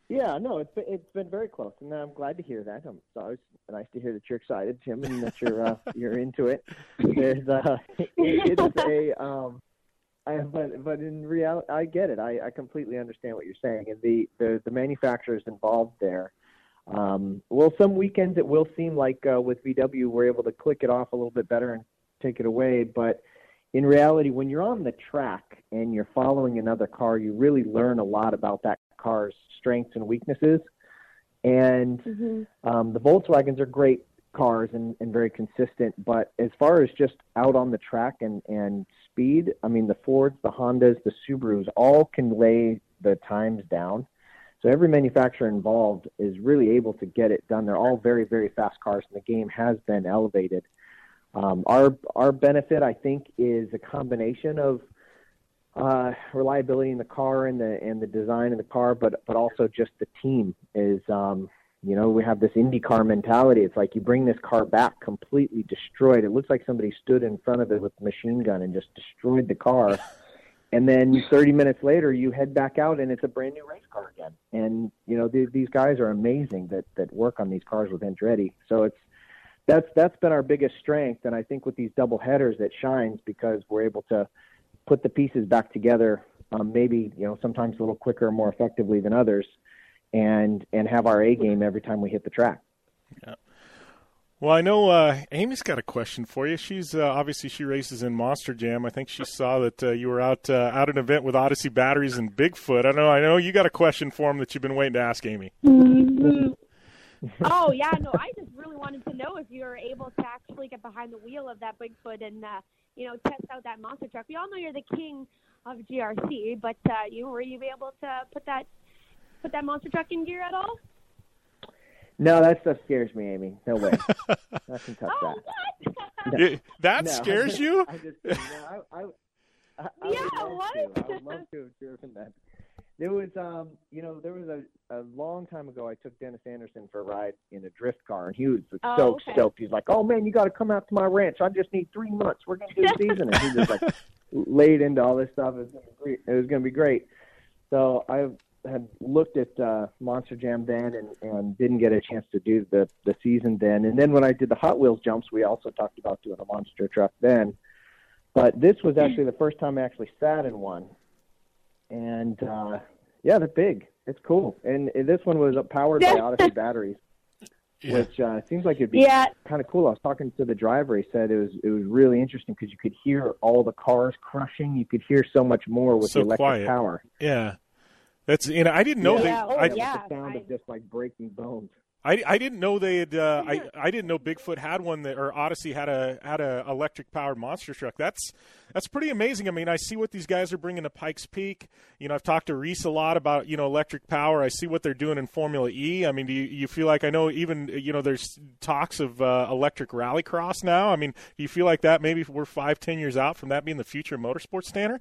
Yeah, no, it's been, it's been very close, and I'm glad to hear that. I'm, always nice to hear that you're excited, Tim, and that you're uh, you're into it. There's uh, it, it is a um, I, but but in reality, I get it. I, I completely understand what you're saying, and the the, the manufacturers involved there. Um, well, some weekends it will seem like uh, with VW we're able to click it off a little bit better and take it away, but in reality, when you're on the track and you're following another car, you really learn a lot about that car's strengths and weaknesses. And mm-hmm. um, the Volkswagens are great cars and, and very consistent. But as far as just out on the track and, and speed, I mean, the Fords, the Hondas, the Subarus all can lay the times down. So every manufacturer involved is really able to get it done. They're all very, very fast cars, and the game has been elevated. Um, our our benefit, I think, is a combination of uh, reliability in the car and the and the design of the car, but but also just the team is um, you know, we have this IndyCar mentality. It's like you bring this car back completely destroyed. It looks like somebody stood in front of it with a machine gun and just destroyed the car. And then 30 minutes later, you head back out and it's a brand new race car again. And you know, th- these guys are amazing that that work on these cars with Andretti. So it's that's that's been our biggest strength. And I think with these double headers, it shines because we're able to put the pieces back together. Um, maybe you know sometimes a little quicker, more effectively than others and and have our A game every time we hit the track. Yeah. Well, I know uh, Amy's got a question for you. She's uh, obviously she races in Monster Jam. I think she saw that uh, you were out uh, out at an event with Odyssey batteries and Bigfoot. I know. I know you got a question for him that you've been waiting to ask Amy. Mm-hmm. oh yeah, no. I just really wanted to know if you were able to actually get behind the wheel of that Bigfoot and uh, you know test out that monster truck. We all know you're the king of GRC, but uh, you were you able to put that put that monster truck in gear at all? No, that stuff scares me, Amy. No way. I can touch oh, that. What? No. that no, scares just, you? I just, no, I, I, I, I yeah, would what? To. I would love to have driven that. There was, um, you know, there was a, a long time ago. I took Dennis Anderson for a ride in a drift car, and he was oh, so okay. stoked. He's like, "Oh man, you got to come out to my ranch. I just need three months. We're gonna do the season." And he just like laid into all this stuff. It was gonna be great. It was gonna be great. So I had looked at uh, Monster Jam then and, and didn't get a chance to do the the season then. And then when I did the Hot Wheels jumps, we also talked about doing a monster truck then. But this was actually the first time I actually sat in one, and uh, yeah, they're big. It's cool, and, and this one was powered by Odyssey batteries, Yeah. which uh, seems like it'd be Yeah. kind of cool. I was talking to the driver. He said it was it was really interesting because you could hear all the cars crushing. You could hear so much more with So the electric quiet. power. Yeah, that's you know I didn't know Yeah. that. Oh, I, yeah. the sound I- of just like breaking bones. I, I didn't know they had. Uh, I I didn't know Bigfoot had one that or Odyssey had a had a electric powered monster truck. That's that's pretty amazing. I mean, I see what these guys are bringing to Pikes Peak. You know, I've talked to Rhys a lot about you know electric power. I see what they're doing in Formula E. I mean, do you, you feel like I know even you know there's talks of uh, electric rallycross now. I mean, do you feel like that maybe we're five ten years out from that being the future of motorsports standard?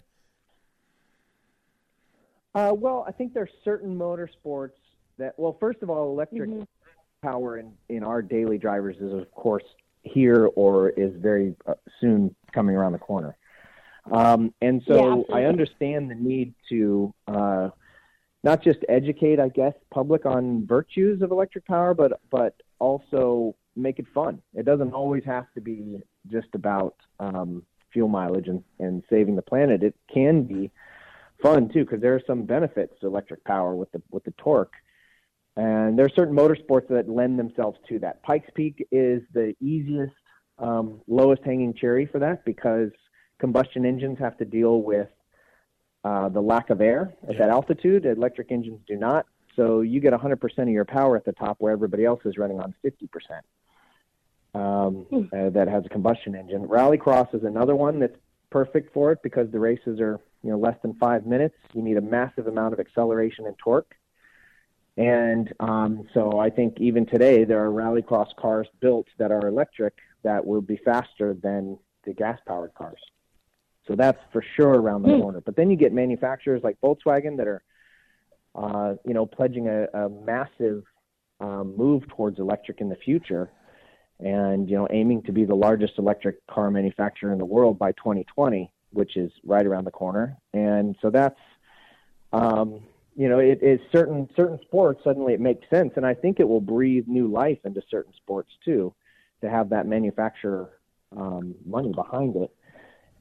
Uh, well, I think there's certain motorsports that well, first of all, electric Mm-hmm. power in in our daily drivers is of course here or is very uh, soon coming around the corner. Um, and so absolutely. I understand the need to uh, not just educate, I guess, public on virtues of electric power, but but also make it fun. It doesn't always have to be just about um, fuel mileage and, and saving the planet. It can be fun too because there are some benefits to electric power with the with the torque. And there are certain motorsports that lend themselves to that. Pikes Peak is the easiest, um, lowest hanging cherry for that because combustion engines have to deal with uh, the lack of air at that altitude. Electric engines do not. So you get 100% of your power at the top where everybody else is running on 50% um, uh, that has a combustion engine. Rallycross is another one that's perfect for it because the races are you know less than five minutes. You need a massive amount of acceleration and torque. And um, so I think even today there are rallycross cars built that are electric that will be faster than the gas powered cars. So that's for sure around the corner. But then you get manufacturers like Volkswagen that are, uh, you know, pledging a, a massive um, move towards electric in the future, and you know, aiming to be the largest electric car manufacturer in the world by 2020, which is right around the corner. And so that's, um, you know, it is certain certain sports suddenly it makes sense, and I think it will breathe new life into certain sports too, to have that manufacturer um, money behind it.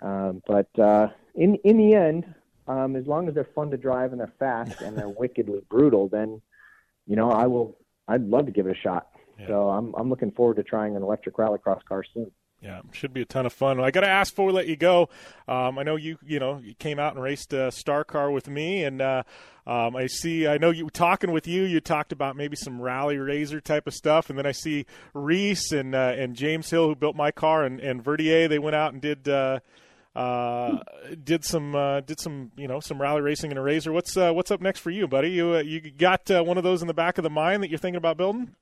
Um, but uh, in in the end, um, as long as they're fun to drive and they're fast and they're wickedly brutal, then you know I will. I'd love to give it a shot. So I'm I'm looking forward to trying an electric rallycross car soon. Yeah, should be a ton of fun. I got to ask before we let you go. Um, I know you, you know, you came out and raced a Star Car with me, and uh, um, I see. I know you talking with you. You talked about maybe some rally razor type of stuff, and then I see Rhys and uh, and James Hill, who built my car, and, and Verdier. They went out and did. Uh, uh, did some uh, did some you know some rally racing in a razor. What's uh, what's up next for you, buddy? You uh, you got uh, one of those in the back of the mind that you're thinking about building?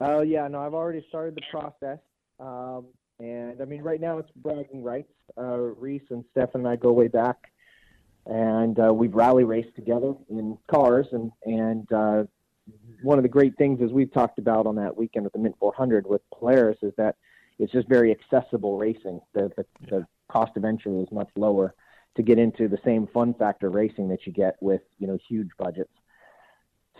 Oh yeah, no, I've already started the process. Um, and I mean, right now it's bragging rights. Uh, Rhys and Stephan and I go way back, and uh, we've rally raced together in cars. And and uh, one of the great things, as we've talked about on that weekend at the Mint 400 with Polaris, is that it's just very accessible racing. The the, the cost of entry is much lower to get into the same fun factor racing that you get with you know huge budgets.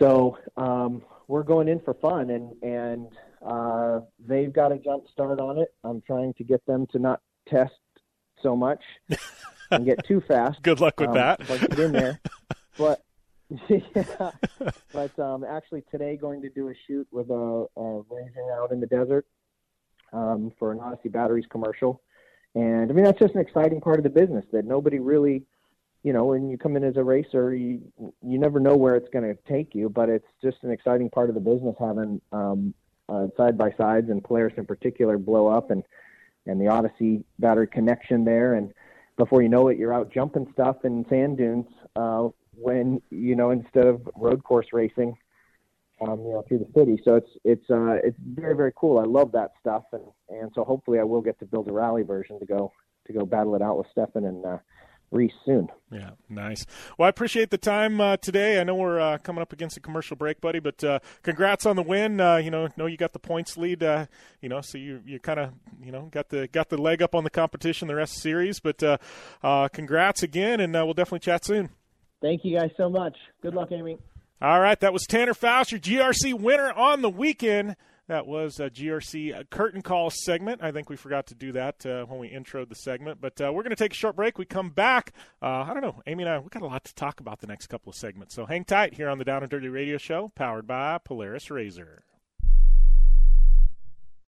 So um, we're going in for fun, and and uh, they've got a jump start on it. I'm trying to get them to not test so much and get too fast. Good luck with um, that. But get in there. But yeah, but um, actually today going to do a shoot with a, a racing out in the desert um, for an Odyssey Batteries commercial, and I mean that's just an exciting part of the business that nobody really you know, when you come in as a racer, you you never know where it's going to take you, but it's just an exciting part of the business having um, uh, side by sides and Polaris in particular blow up and and the Odyssey battery connection there, and before you know it, you're out jumping stuff in sand dunes uh, when you know instead of road course racing, um, you know, through the city. So it's it's uh, it's very very cool. I love that stuff, and and so hopefully I will get to build a rally version to go to go battle it out with Stephan and. Uh, Rhys soon. Yeah, nice. Well, I appreciate the time uh, today. I know we're uh, coming up against a commercial break, buddy, but uh, congrats on the win. Uh, you know, know you got the points lead. Uh, you know, so you you kind of you know got the got the leg up on the competition the rest of the series. But uh, uh, congrats again, and uh, we'll definitely chat soon. Thank you guys so much. Good luck, Amy. All right, that was Tanner Faust, your GRC winner on the weekend. That was a GRC curtain call segment. I think we forgot to do that uh, when we introed the segment, but uh, we're going to take a short break. We come back. Uh, I don't know, Amy and I, we got a lot to talk about the next couple of segments. So hang tight here on the Down and Dirty Radio Show, powered by Polaris RZR.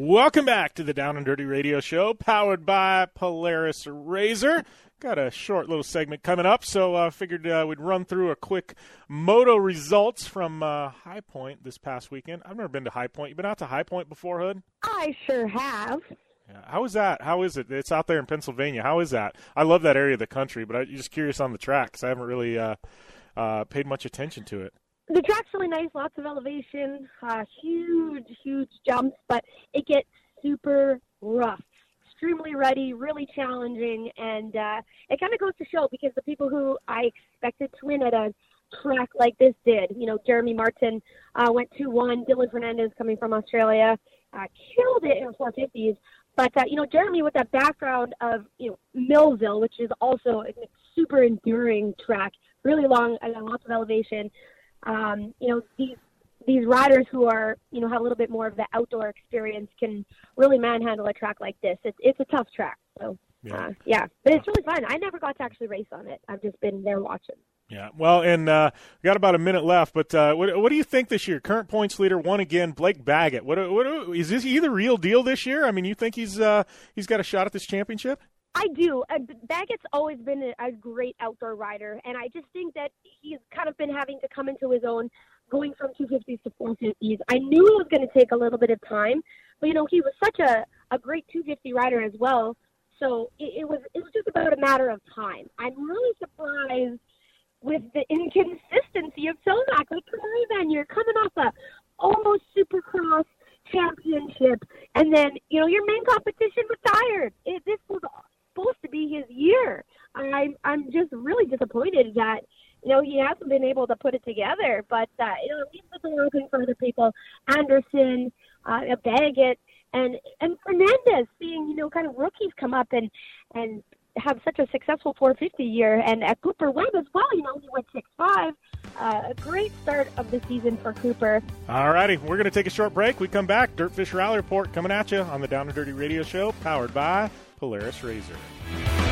Welcome back to the Down and Dirty Radio Show, powered by Polaris RZR. Got a short little segment coming up, so I uh, figured uh, we'd run through a quick moto results from uh, High Point this past weekend. I've never been to High Point. You been out to High Point before, Hood? I sure have. Yeah. How is that? How is it? It's out there in Pennsylvania. How is that? I love that area of the country, but I'm just curious on the track because I haven't really uh, uh, paid much attention to it. The track's really nice, lots of elevation, uh, huge, huge jumps, but it gets super rough, extremely ruddy, really challenging, and uh, it kind of goes to show because the people who I expected to win at a track like this did. You know, Jeremy Martin uh, went 2-1, Dylan Fernandez coming from Australia uh, killed it in 450s. But uh, you know, Jeremy with that background of you know Millville, which is also a super enduring track, really long, and lots of elevation um, you know, these these riders who are, you know, have a little bit more of the outdoor experience can really manhandle a track like this. It's it's a tough track. So yeah, uh, yeah. but it's really fun. I never got to actually race on it. I've just been there watching. Yeah, well, and uh, we got about a minute left, but uh, what, what do you think this year? Current points leader won again, Blake Baggett. What, what is this? He the real deal this year? I mean, you think he's uh, he's got a shot at this championship? I do. Uh, Baggett's always been a, a great outdoor rider, and I just think that he's kind of been having to come into his own, going from 250s to 450s. I knew it was going to take a little bit of time, but you know he was such a a great 250 rider as well. So it, it was it was just about a matter of time. I'm really surprised with the inconsistency of Tomac. Like, come on, man, you're coming off a almost Supercross championship, and then you know your main competition retired. It, this was supposed to be his year. I'm I'm just really disappointed that you know he hasn't been able to put it together. But uh, you know, leaves the door open for other people. Anderson, uh, Baggett, and and Fernandez, seeing you know kind of rookies come up and and have such a successful 450 year, and at Cooper Webb as well. You know, he went six five. Uh, a great start of the season for Cooper. All righty, we're going to take a short break. We come back. Dirtfish Rally Report coming at you on the Down and Dirty Radio Show, powered by Polaris RZR.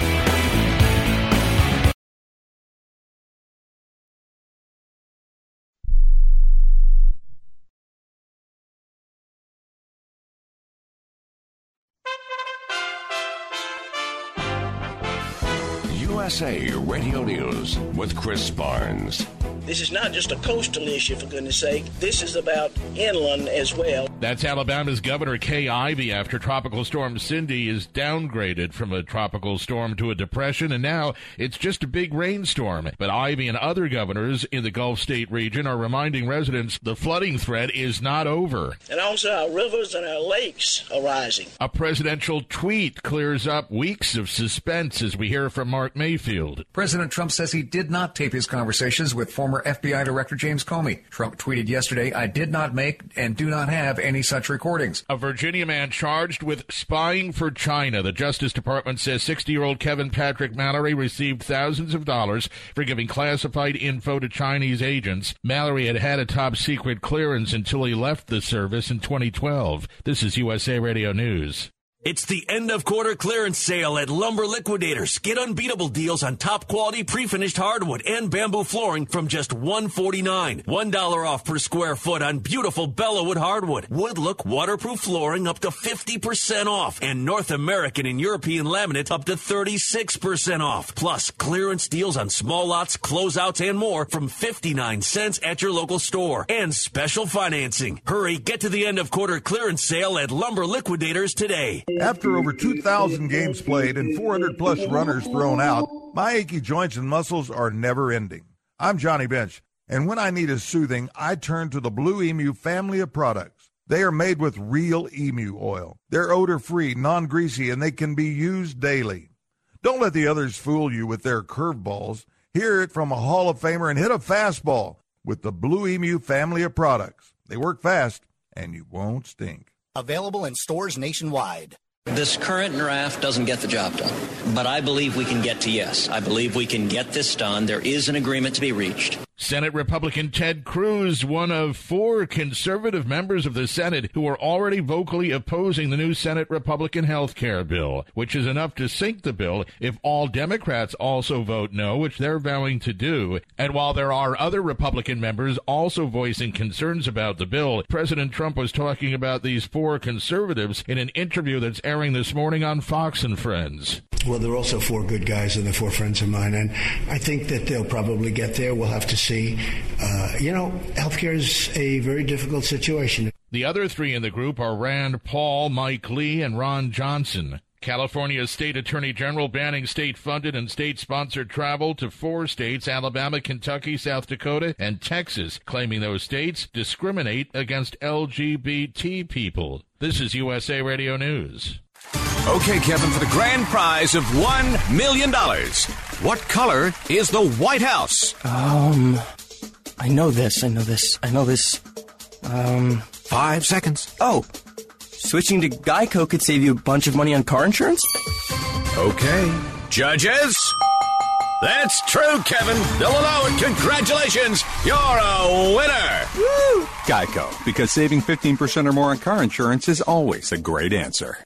USA Radio News with Chris Barnes. This is not just a coastal issue, for goodness sake. This is about inland as well. That's Alabama's Governor Kay Ivey after Tropical Storm Cindy is downgraded from a tropical storm to a depression, and now it's just a big rainstorm. But Ivey and other governors in the Gulf State region are reminding residents the flooding threat is not over. And also, our rivers and our lakes are rising. A presidential tweet clears up weeks of suspense as we hear from Mark Mayfield. President Trump says he did not tape his conversations with former FBI Director James Comey. Trump tweeted yesterday, I did not make and do not have any such recordings. A Virginia man charged with spying for China. The Justice Department says 60 year old Kevin Patrick Mallory received thousands of dollars for giving classified info to Chinese agents. Mallory had had a top secret clearance until he left the service in 2012. This is USA Radio News. It's the end of quarter clearance sale at Lumber Liquidators. Get unbeatable deals on top quality pre-finished hardwood and bamboo flooring from just 149. $1 off per square foot on beautiful Bellawood hardwood. Wood look waterproof flooring up to 50% off and North American and European laminate up to 36% off. Plus clearance deals on small lots, closeouts and more from 59 cents at your local store and special financing. Hurry, get to the end of quarter clearance sale at Lumber Liquidators today. After over 2,000 games played and 400 plus runners thrown out, my achy joints and muscles are never ending. I'm Johnny Bench, and when I need a soothing, I turn to the Blue Emu family of products. They are made with real emu oil. They're odor free, non greasy, and they can be used daily. Don't let the others fool you with their curveballs. Hear it from a Hall of Famer and hit a fastball with the Blue Emu family of products. They work fast, and you won't stink. Available in stores nationwide. This current draft doesn't get the job done, but I believe we can get to yes. I believe we can get this done. There is an agreement to be reached. Senate Republican Ted Cruz, one of four conservative members of the Senate who are already vocally opposing the new Senate Republican health care bill, which is enough to sink the bill if all Democrats also vote no, which they're vowing to do. And while there are other Republican members also voicing concerns about the bill, President Trump was talking about these four conservatives in an interview that's airing this morning on Fox and Friends. Well, there are also four good guys, and they're four friends of mine, and I think that they'll probably get there. We'll have to see. Uh, you know, healthcare is a very difficult situation. The other three in the group are Rand Paul, Mike Lee, and Ron Johnson. California's state attorney general banning state funded and state sponsored travel to four states Alabama, Kentucky, South Dakota, and Texas, claiming those states discriminate against LGBT people. This is USA Radio News. Okay, Kevin, for the grand prize of $1 million, what color is the White House? Um, I know this, I know this, I know this. Um, five seconds. Oh, switching to Geico could save you a bunch of money on car insurance? Okay. Judges? That's true, Kevin. They'll allow it. Congratulations. You're a winner. Woo! Geico, because saving 15% or more on car insurance is always a great answer.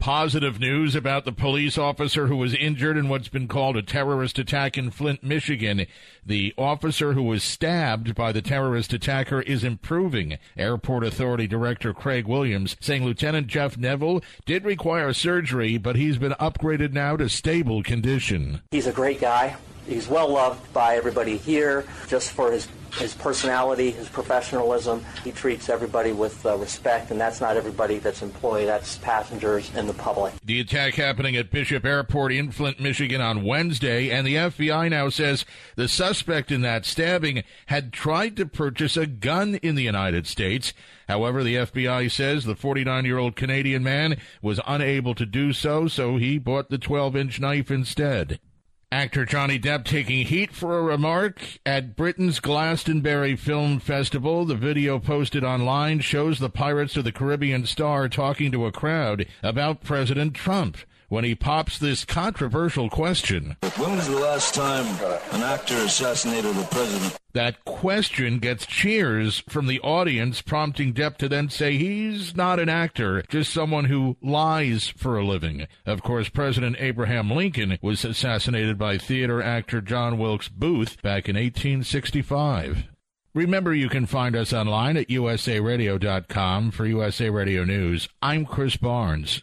Positive news about the police officer who was injured in what's been called a terrorist attack in Flint, Michigan. The officer who was stabbed by the terrorist attacker is improving. Airport Authority Director Craig Williams saying Lieutenant Jeff Neville did require surgery, but he's been upgraded now to stable condition. He's a great guy. He's well loved by everybody here just for his his personality, his professionalism. He treats everybody with uh, respect, and that's not everybody that's employed. That's passengers and the public. The attack happening at Bishop Airport in Flint, Michigan on Wednesday, and the FBI now says the suspect in that stabbing had tried to purchase a gun in the United States. However, the FBI says the 49 year old Canadian man was unable to do so, so he bought the 12 inch knife instead. Actor Johnny Depp taking heat for a remark at Britain's Glastonbury Film Festival. The video posted online shows the Pirates of the Caribbean star talking to a crowd about President Trump when he pops this controversial question. When was the last time an actor assassinated a president? That question gets cheers from the audience, prompting Depp to then say he's not an actor, just someone who lies for a living. Of course, President Abraham Lincoln was assassinated by theater actor John Wilkes Booth back in 1865. Remember, you can find us online at usaradio.com for USA Radio News. I'm Chris Barnes.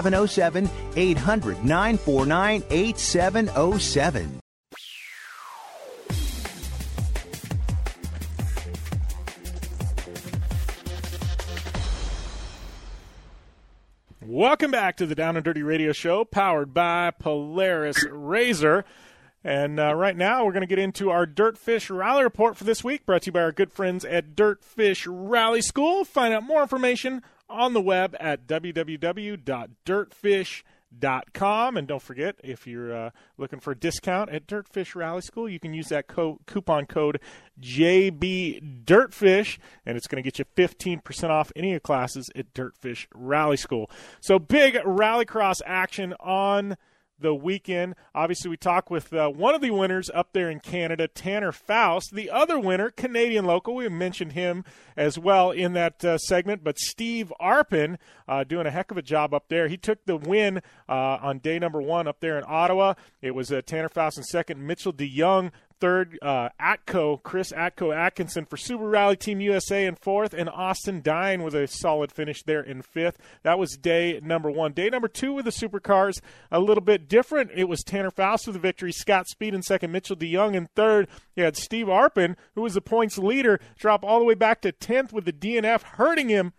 800 949 8707. Welcome back to the Down and Dirty Radio Show, powered by Polaris RZR. And uh, right now, we're going to get into our Dirtfish Rally Report for this week, brought to you by our good friends at Dirtfish Rally School. Find out more information on the web at www.dirtfish.com. And don't forget, if you're uh, looking for a discount at Dirtfish Rally School, you can use that co- coupon code JBDirtfish, and it's going to get you 15% off any of your classes at Dirtfish Rally School. So, big rallycross action on the weekend. Obviously, we talked with uh, one of the winners up there in Canada, Tanner Faust. The other winner, Canadian local, we mentioned him as well in that uh, segment, but Steve Arpin uh, doing a heck of a job up there. He took the win uh, on day number one up there in Ottawa. It was uh, Tanner Faust in second, Mitchell DeYoung third, uh, Atko, Chris Atko Atkinson for Subaru Rally Team USA in fourth, and Austin Dyne with a solid finish there in fifth. That was day number one. Day number two with the supercars, a little bit different. It was Tanner Faust with the victory, Scott Speed in second, Mitchell DeYoung in third. You had Steve Arpin, who was the points leader, drop all the way back to 10th with the DNF, hurting him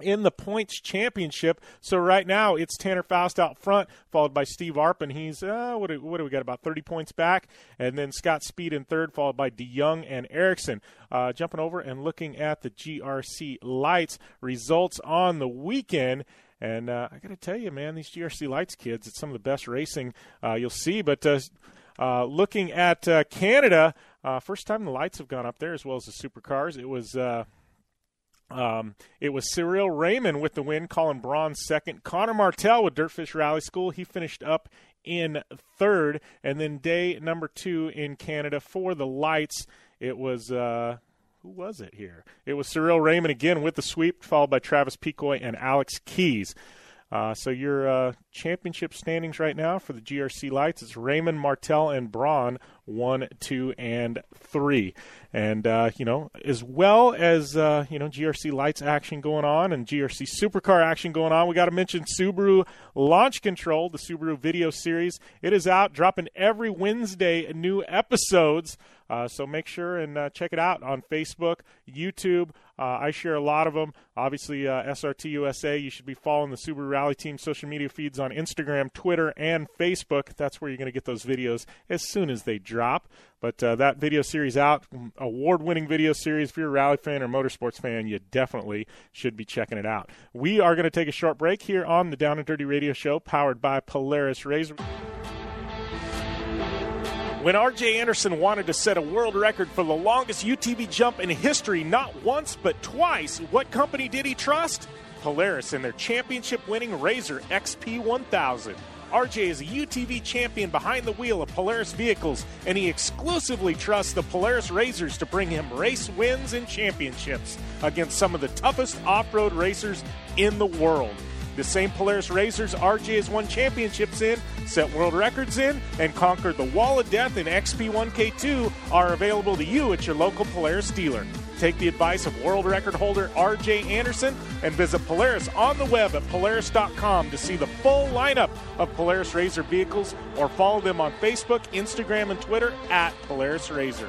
in the points championship. So right now it's Tanner Faust out front, followed by Steve Arpin. He's uh, what do, what do we got about 30 points back, and then Scott Speed in third, followed by DeYoung and Eriksson. Uh, jumping over and looking at the GRC lights results on the weekend. And uh, I got to tell you, man, these GRC lights kids, it's some of the best racing uh, you'll see. But uh, uh, looking at Canada, first time the lights have gone up there as well as the supercars. It was um, it was Cyril Raymond with the win, Colin Braun second. Conner Martell with Dirtfish Rally School, he finished up in third. And then day number two in Canada for the lights, it was. Uh, who was it here? It was Cyril Raymond again with the sweep, followed by Travis PeCoy and Alex Keyes. Uh, so your uh, championship standings right now for the GRC lights is Raymond, Martell, and Braun, one, two, and three. And uh, you know, as well as uh, you know, GRC lights action going on and GRC supercar action going on, we got to mention Subaru Launch Control, the Subaru video series. It is out, dropping every Wednesday new episodes. Uh, so make sure and uh, check it out on Facebook, YouTube. Uh, I share a lot of them. Obviously, uh, SRT USA. You should be following the Subaru Rally Team social media feeds on Instagram, Twitter, and Facebook. That's where you're going to get those videos as soon as they drop. But uh, that video series out, award-winning video series. If you're a rally fan or motorsports fan, you definitely should be checking it out. We are going to take a short break here on the Down and Dirty Radio Show, powered by Polaris RZR. When RJ Anderson wanted to set a world record for the longest UTV jump in history, not once but twice, what company did he trust? Polaris and their championship winning RZR XP 1000. RJ is a UTV champion behind the wheel of Polaris vehicles, and he exclusively trusts the Polaris RZRs to bring him race wins and championships against some of the toughest off road racers in the world. The same Polaris RZRs RJ has won championships in, set world records in, and conquered the Wall of Death in XP1K2 are available to you at your local Polaris dealer. Take the advice of world record holder RJ Anderson and visit Polaris on the web at Polaris.com to see the full lineup of Polaris RZR vehicles or follow them on Facebook, Instagram, and Twitter at Polaris RZR.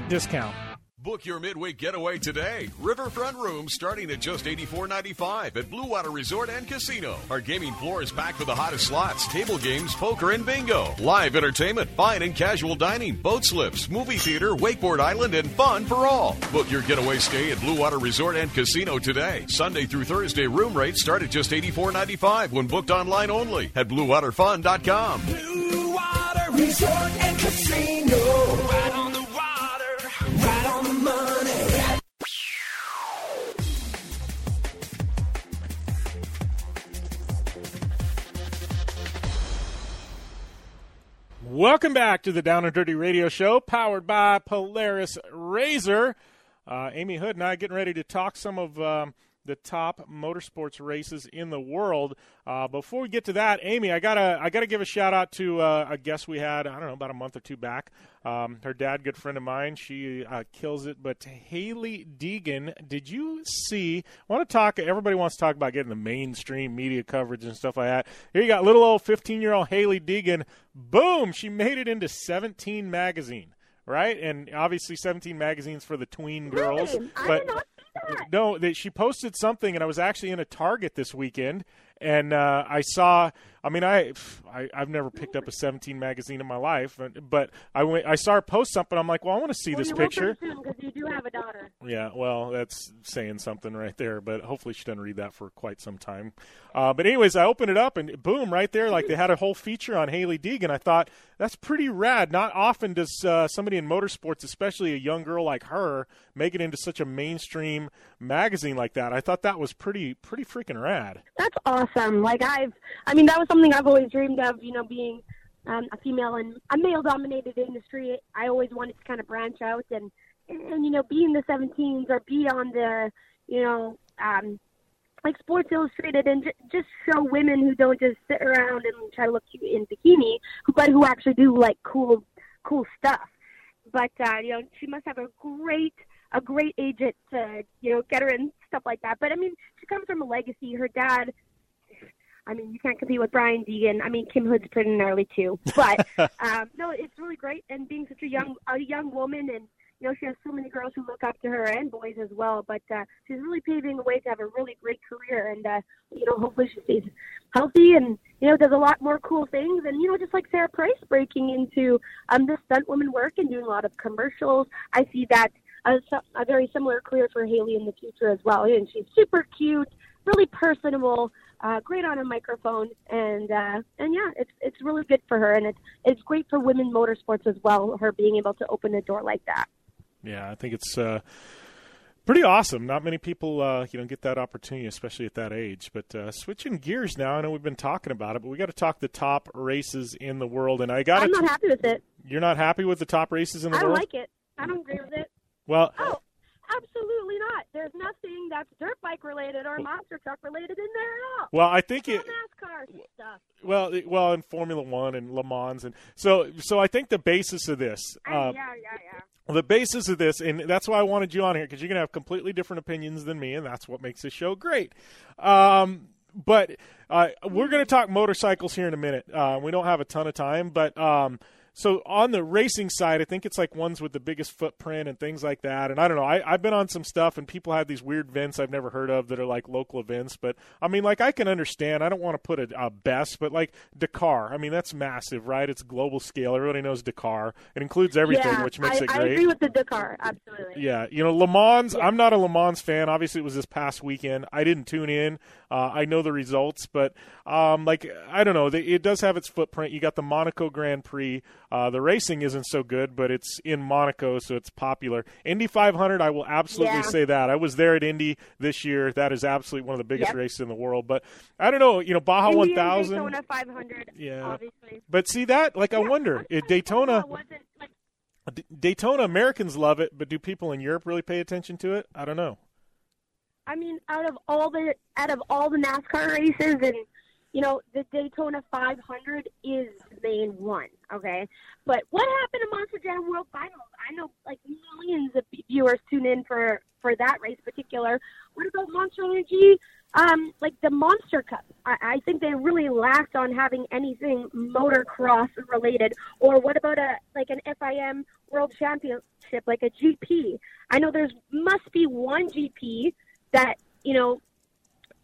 10% discount. Book your midweek getaway today. Riverfront rooms starting at just $84.95 at Blue Water Resort and Casino. Our gaming floor is packed with the hottest slots, table games, poker, and bingo. Live entertainment, fine and casual dining, boat slips, movie theater, wakeboard island, and fun for all. Book your getaway stay at Blue Water Resort and Casino today. Sunday through Thursday room rates start at just $84.95 when booked online only at BlueWaterFun.com. Blue Water Resort and Casino. Welcome back to the Down and Dirty Radio Show, powered by Polaris RZR. Uh, Amy Hood and I getting ready to talk some of um, the top motorsports races in the world. Uh, before we get to that, Amy, I gotta I gotta give a shout out to uh, a guest we had I don't know about a month or two back. Um, her dad, good friend of mine, she uh, kills it. But Hailie Deegan, did you see? Want to talk? Everybody wants to talk about getting the mainstream media coverage and stuff like that. Here you got little old 15 year old Hailie Deegan. Boom! She made it into 17 magazine right? And obviously, 17 magazines for the tween girls. Really? But not no, that she posted something, and I was actually in a Target this weekend, and uh, I saw. I mean, I, I I've never picked up a 17 magazine in my life, but- I went. I saw her post something. I'm like, well, I want to see well, this picture. because you do have a daughter. Yeah, well, that's saying something right there, but hopefully she doesn't read that for quite some time. Uh, but anyways, I opened it up and boom, right there, like they had a whole feature on Hailie Deegan. I thought that's pretty rad. Not often does uh, somebody in motorsports, especially a young girl like her, make it into such a mainstream magazine like that. I thought that was pretty, pretty freaking rad. That's awesome. Like I've, I mean, that was something I've always dreamed of. You know, being um, a female in a male-dominated industry, I always wanted to kind of branch out and, and, and you know, be in the 17s or be on the, you know, um, like Sports Illustrated and j- just show women who don't just sit around and try to look cute in bikini, but who actually do like cool, cool stuff. But uh, you know, she must have a great, a great agent to you know get her and stuff like that. But I mean, she comes from a legacy. Her dad. I mean, you can't compete with Brian Deegan. I mean, Kim Hood's pretty gnarly too. But um, no, it's really great. And being such a young, a young woman, and you know, she has so many girls who look up to her and boys as well. But uh, she's really paving the way to have a really great career. And uh, you know, hopefully she stays healthy and you know does a lot more cool things. And you know, just like Sarah Price breaking into um, the stunt woman work and doing a lot of commercials. I see that a, a very similar career for Hailie in the future as well. And she's super cute, really personable, uh, great on a microphone, and uh, and yeah, it's it's really good for her, and it's it's great for women motorsports as well. Her being able to open a door like that. Yeah, I think it's uh, pretty awesome. Not many people, uh, you know, get that opportunity, especially at that age. But uh, switching gears now, I know we've been talking about it, but we got to talk the top races in the world. And I got. I'm not happy with it. You're not happy with the top races in the world? I like it. I don't agree with it. Well, Oh, absolutely not. There's nothing that's dirt bike related or monster truck related in there at all. well, I think It's it. NASCAR stuff. Well, well, in Formula One and Le Mans, and so, so I think the basis of this, uh, yeah, yeah, yeah. the basis of this, and that's why I wanted you on here because you're gonna have completely different opinions than me, and that's what makes this show great. Um, but uh, we're gonna talk motorcycles here in a minute. Uh, we don't have a ton of time, but um, so on the racing side, I think it's like ones with the biggest footprint and things like that. And I don't know, I, I've been on some stuff, and people have these weird events I've never heard of that are like local events. But I mean, like I can understand. I don't want to put a, a best, but like Dakar. I mean, that's massive, right? It's global scale. Everybody knows Dakar. It includes everything, yeah, which makes I, it I great. agree with the Dakar, absolutely. Yeah, you know, Le Mans. I'm not a Le Mans fan. Obviously, it was this past weekend. I didn't tune in. Uh, I know the results, but um, like I don't know. It does have its footprint. You got the Monaco Grand Prix. Uh, the racing isn't so good, but it's in Monaco, so it's popular. Indy 500. I will absolutely Yeah. say that. I was there at Indy this year. That is absolutely one of the biggest Yep. races in the world. But I don't know. You know, Baja Indy 1000. Daytona 500, Yeah. obviously. But see that? Like I wonder, at Daytona. D- Daytona Americans love it, but do people in Europe really pay attention to it? I don't know. I mean, out of all the out of all the NASCAR races, and you know, the Daytona 500 is the main one. Okay, but what happened to Monster Jam World Finals? I know like millions of viewers tune in for for that race particular. What about Monster Energy? Um, like the Monster Cup, I, I think they really lacked on having anything motocross related. Or what about a like an FIM World Championship, like a GP? I know there's must be one GP that you know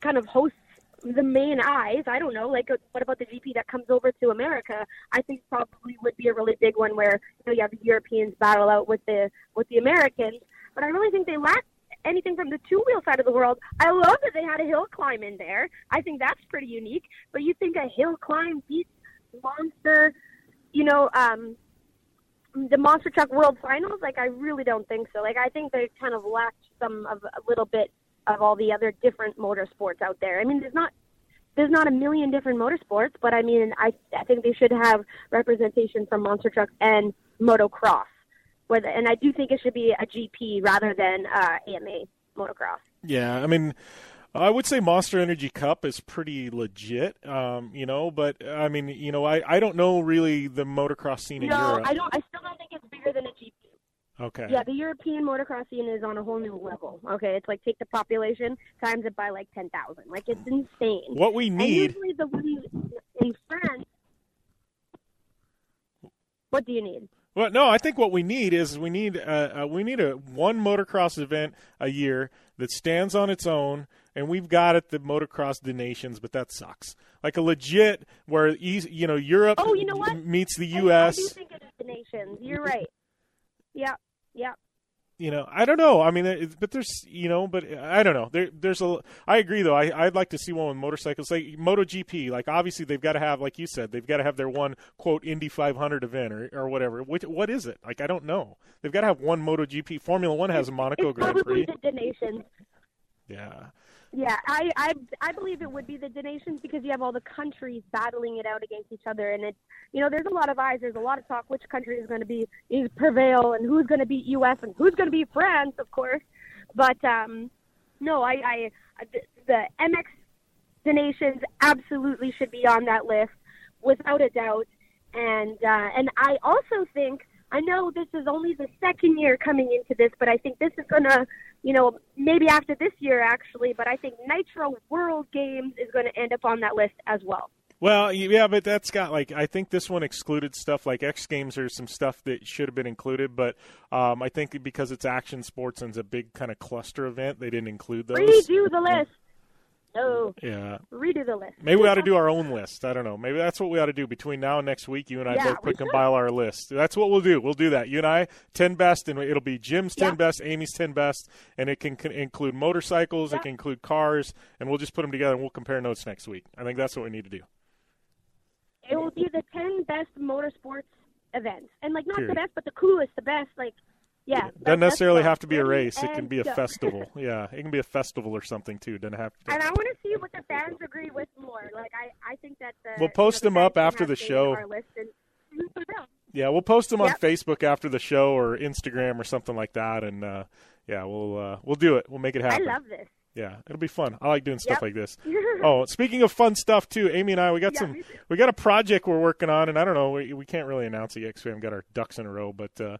kind of hosts the main eyes. I don't know, like what about the GP that comes over to America? I think probably would be a really big one where you know you have the Europeans battle out with the with the Americans. But I really think they lack anything from the two wheel side of the world. I love that they had a hill climb in there. I think that's pretty unique. But you think a hill climb beats monster, you know, um, the Monster Truck World Finals? Like, I really don't think so. Like, I think they kind of lacked some of a little bit of all the other different motorsports out there. I mean, there's not there's not a million different motorsports, but I mean, I I think they should have representation from monster trucks and motocross. Whether and I do think it should be a GP rather than uh, AMA motocross. Yeah, I mean, I would say Monster Energy Cup is pretty legit, um, you know. But I mean, you know, I, I don't know really the motocross scene in no, Europe. I don't. I still don't think it's bigger than a GP. Okay. Yeah, the European motocross scene is on a whole new level. Okay, it's like take the population times it by like ten thousand. Like it's insane. What we And need- usually the ones in France. What do you need? Well, no, I think what we need is we need uh, uh, we need a one motocross event a year that stands on its own, and we've got it the motocross the nations, but that sucks. Like a legit where you know Europe Oh, you know what? meets the I- U.S. I, do think it is the nations. You're right. Yeah, yeah. you know, I don't know. I mean, it, but there's, you know, but I don't know. There, there's a. I agree though. I, I'd like to see one with motorcycles, like MotoGP. Like obviously they've got to have, like you said, they've got to have their one quote Indy 500 event or or whatever. Which, what is it? Like I don't know. They've got to have one MotoGP. Formula One has a Monaco it's Grand Prix. the, the nations. Yeah. Yeah, I, I I believe it would be the des Nations because you have all the countries battling it out against each other, and it's you know there's a lot of eyes, there's a lot of talk which country is going to be is prevail and who's going to beat U.S. and who's going to be France, of course. But um, no, I, I the, the MX des Nations absolutely should be on that list without a doubt, and uh, and I also think I know this is only the second year coming into this, but I think this is going to you know, maybe after this year actually, but I think Nitro World Games is going to end up on that list as well. Well, yeah, but that's got like I think this one excluded stuff like X Games. or some stuff that should have been included, but um, I think because it's action sports and it's a big kind of cluster event, they didn't include those. Redo the list. So Yeah. redo the list. Maybe we ought to do our own list. I don't know. Maybe that's what we ought to do between now and next week. You and I Yeah, both put compile our list. That's what we'll do. We'll do that. You and I, ten best, and it'll be Jim's ten best, Amy's ten best, and it can, can include motorcycles, it can include cars, and we'll just put them together and we'll compare notes next week. I think that's what we need to do. It will be the ten best motorsports events, and like not Period. the best, but the coolest, the best. Like, yeah. that- Doesn't necessarily have to be a race. It can be a festival. yeah, it can be a festival or something too. Doesn't have to. And I want to see what the fans agree with more. Like, I, I think that the We'll post you know, them the up after the have say in show. Our list and see who put it out. Yeah, we'll post them on Facebook after the show or Instagram or something like that, and uh, yeah, we'll uh, we'll do it. We'll make it happen. I love this. Yeah, it'll be fun. I like doing stuff Yep. like this. oh, speaking of fun stuff too, Amy and I, we got Yeah, some, we got a project we're working on, and I don't know, we, we can't really announce it yet because we haven't got our ducks in a row, but. Uh,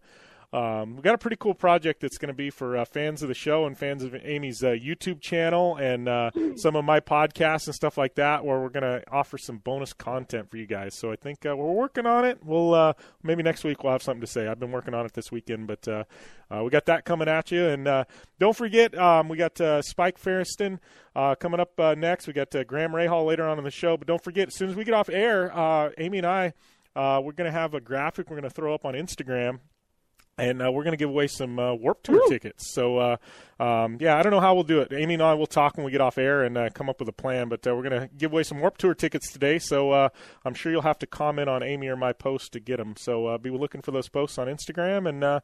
um, we got a pretty cool project that's going to be for uh, fans of the show and fans of Amy's uh, YouTube channel and uh, some of my podcasts and stuff like that, where we're going to offer some bonus content for you guys. So I think uh, we're working on it. We'll uh, maybe next week we'll have something to say. I've been working on it this weekend, but uh, we got that coming at you. And don't forget, um, we got Spike Feresten coming up next. We got Graham Rahal later on in the show. But don't forget, as soon as we get off air, Amy and I, we're going to have a graphic we're going to throw up on Instagram and uh, we're going to give away some uh, Warped Tour tickets. So, uh, um, yeah, I don't know how we'll do it. Amy and I will talk when we get off air and uh, come up with a plan. But uh, we're going to give away some Warped Tour tickets today. So uh, I'm sure you'll have to comment on Amy or my post to get them. So uh, be looking for those posts on Instagram. And uh,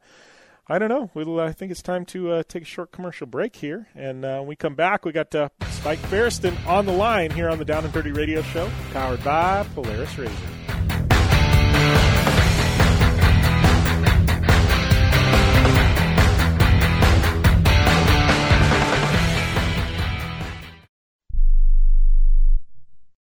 I don't know. We'll, I think it's time to uh, take a short commercial break here. And uh, when we come back, we got uh, Spike Feresten on the line here on the Down and Dirty Radio Show, powered by Polaris RZR.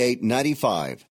800-760-4895.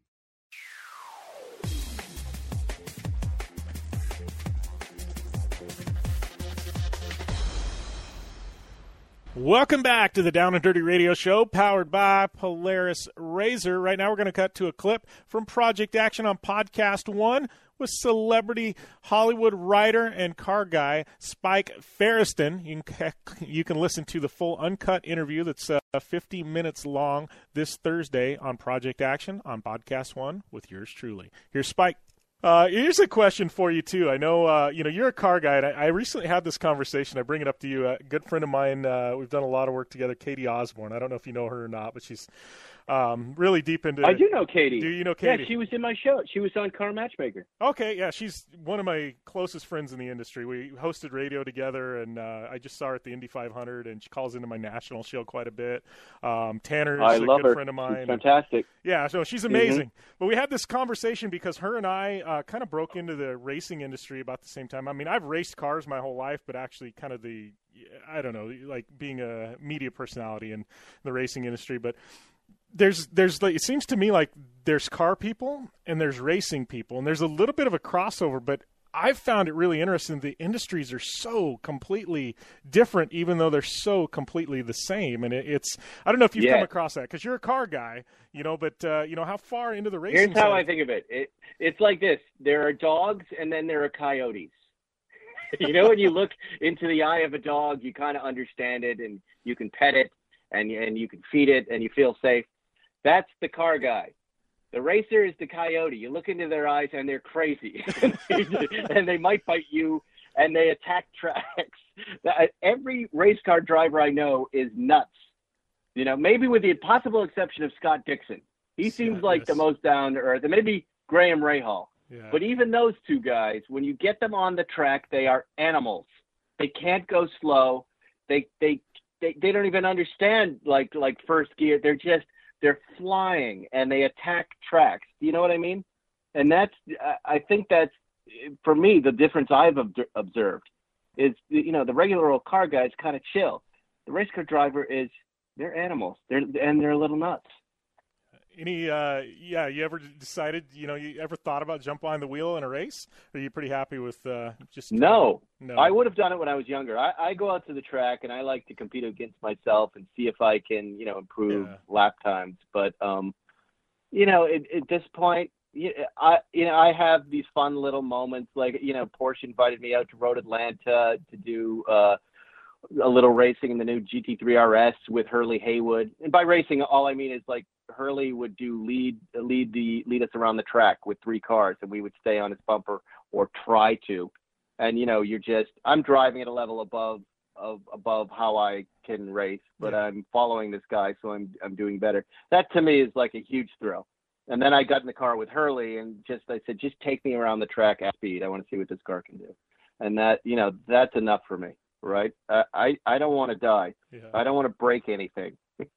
Welcome back to the Down and Dirty Radio Show, powered by Polaris RZR. Right now, we're going to cut to a clip from Project Action on Podcast One with celebrity Hollywood writer and car guy Spike Feresten. You can, you can listen to the full uncut interview that's uh, 50 minutes long this Thursday on Project Action on Podcast One with yours truly. Here's Spike. Uh, here's a question for you too. I know uh, you know you're a car guy, and I, I, recently had this conversation. I bring it up to you. A good friend of mine. Uh, we've done a lot of work together. Katie Osborne. I don't know if you know her or not, but she's um, really deep into. I do know Katie. Do you know Katie? Yeah, she was in my show. She was on Car Matchmaker. Okay, yeah, she's one of my closest friends in the industry. We hosted radio together, and uh, I just saw her at the Indy 500, and she calls into my national show quite a bit. Um, Tanner's I a love good her. friend of mine. She's fantastic. Yeah, so she's Mm-hmm. amazing. But we had this conversation because her and I uh, kind of broke into the racing industry about the same time. I mean, I've raced cars my whole life, but actually, kind of the I don't know, like being a media personality in the racing industry, but there's there's like it seems to me like there's car people and there's racing people and there's a little bit of a crossover but I've found it really interesting the industries are so completely different even though they're so completely the same and it, it's I don't know if you've Yeah. come across that cuz you're a car guy you know but uh, you know how far into the racing Here's how side- I think of it. it. It's like this: there are dogs, and then there are coyotes. you know, when you look into the eye of a dog, you kind of understand it, and you can pet it, and and you can feed it, and you feel safe. That's the car guy. The racer is the coyote. You look into their eyes, and they're crazy, and they might bite you, and they attack tracks. Every race car driver I know is nuts. You know, maybe with the possible exception of Scott Dixon. He seems like the most down to earth, and maybe Graham Rahal. Yeah. But even those two guys, when you get them on the track, they are animals. They can't go slow. They they they, they don't even understand like like first gear. They're just they're flying and they attack tracks. Do you know what I mean? And that's I- think that's for me the difference I've ob- observed is you know the regular old car guy is kind of chill. The race car driver is they're animals. They're and they're a little nuts. Any uh yeah you ever decided you know you ever thought about jump on the wheel in a race or are you pretty happy with uh just No, no I would have done it when I was younger. I, I go out to the track and I like to compete against myself and see if I can, you know, improve lap times. But um, you know, at, at this point, I you know I have these fun little moments. Like you know, Porsche invited me out to Road Atlanta to do uh, a little racing in the new GT3 RS with Hurley Haywood. And by racing, all I mean is like Hurley would do lead lead the lead us around the track with three cars, and we would stay on his bumper or try to. And you know, you're just I'm driving at a level above of above how I can race, but I'm following this guy, so I'm I'm doing better. That to me is like a huge thrill. And then I got in the car with Hurley and just I said, just take me around the track at speed. I want to see what this car can do. And that you know that's enough for me, right? I I, I don't want to die. I don't want to break anything.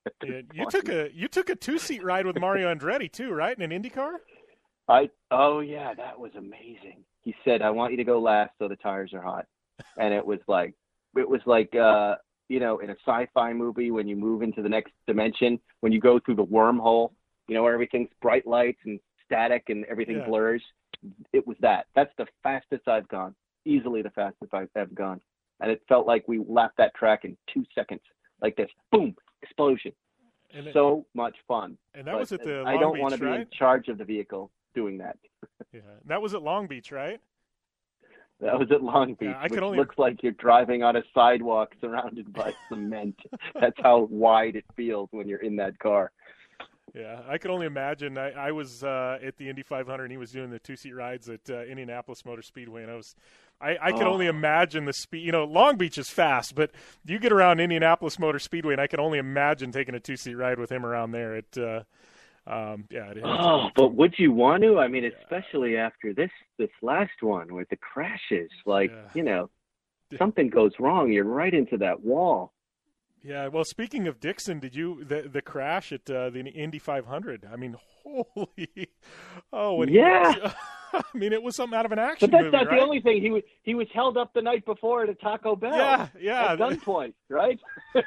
You took a you took a two seat ride with Mario Andretti too, right? In an Indy car? I oh yeah, that was amazing. He said, "I want you to go last so the tires are hot," and it was like it was like uh, you know in a sci-fi movie when you move into the next dimension when you go through the wormhole, you know where everything's bright lights and static and everything Yeah. blurs. It was that. That's the fastest I've gone. Easily the fastest I've ever gone, and it felt like we lapped that track in two seconds, like this, boom, explosion. And it- so much fun. And that But was at the Long I don't Beach, want to be in charge of the vehicle doing that. Yeah, that was at Long Beach, right? That was at Long Beach, Yeah, I could only- looks like you're driving on a sidewalk surrounded by cement. That's how wide it feels when you're in that car. Yeah, I could only imagine. I, I was uh, at the Indy 500, and he was doing the two seat rides at uh, Indianapolis Motor Speedway, and I was, I, I Oh. only imagine the speed. You know, Long Beach is fast, but you get around Indianapolis Motor Speedway, and I can only imagine taking a two seat ride with him around there. It, uh, um, yeah, it, Oh, but would you want to? I mean, especially after this this last one with the crashes, like you know, something goes wrong, you're right into that wall. Yeah, well, speaking of Dixon, did you the the crash at uh, the Indy 500? I mean, holy, oh, Yeah. was- I mean, it was something out of an action But that's movie, not right? the only thing. He was he was held up the night before at a Taco Bell. Yeah, yeah. At gunpoint, right?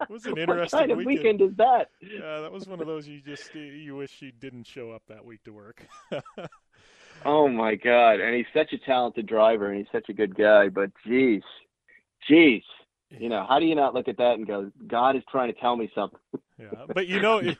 It was an interesting what kind of weekend. weekend is that? Yeah, that was one of those you just you wish he didn't show up that week to work. Oh my God! And he's such a talented driver, and he's such a good guy. But geez, geez, you know, how do you not look at that and go, God is trying to tell me something? yeah, but you know, it,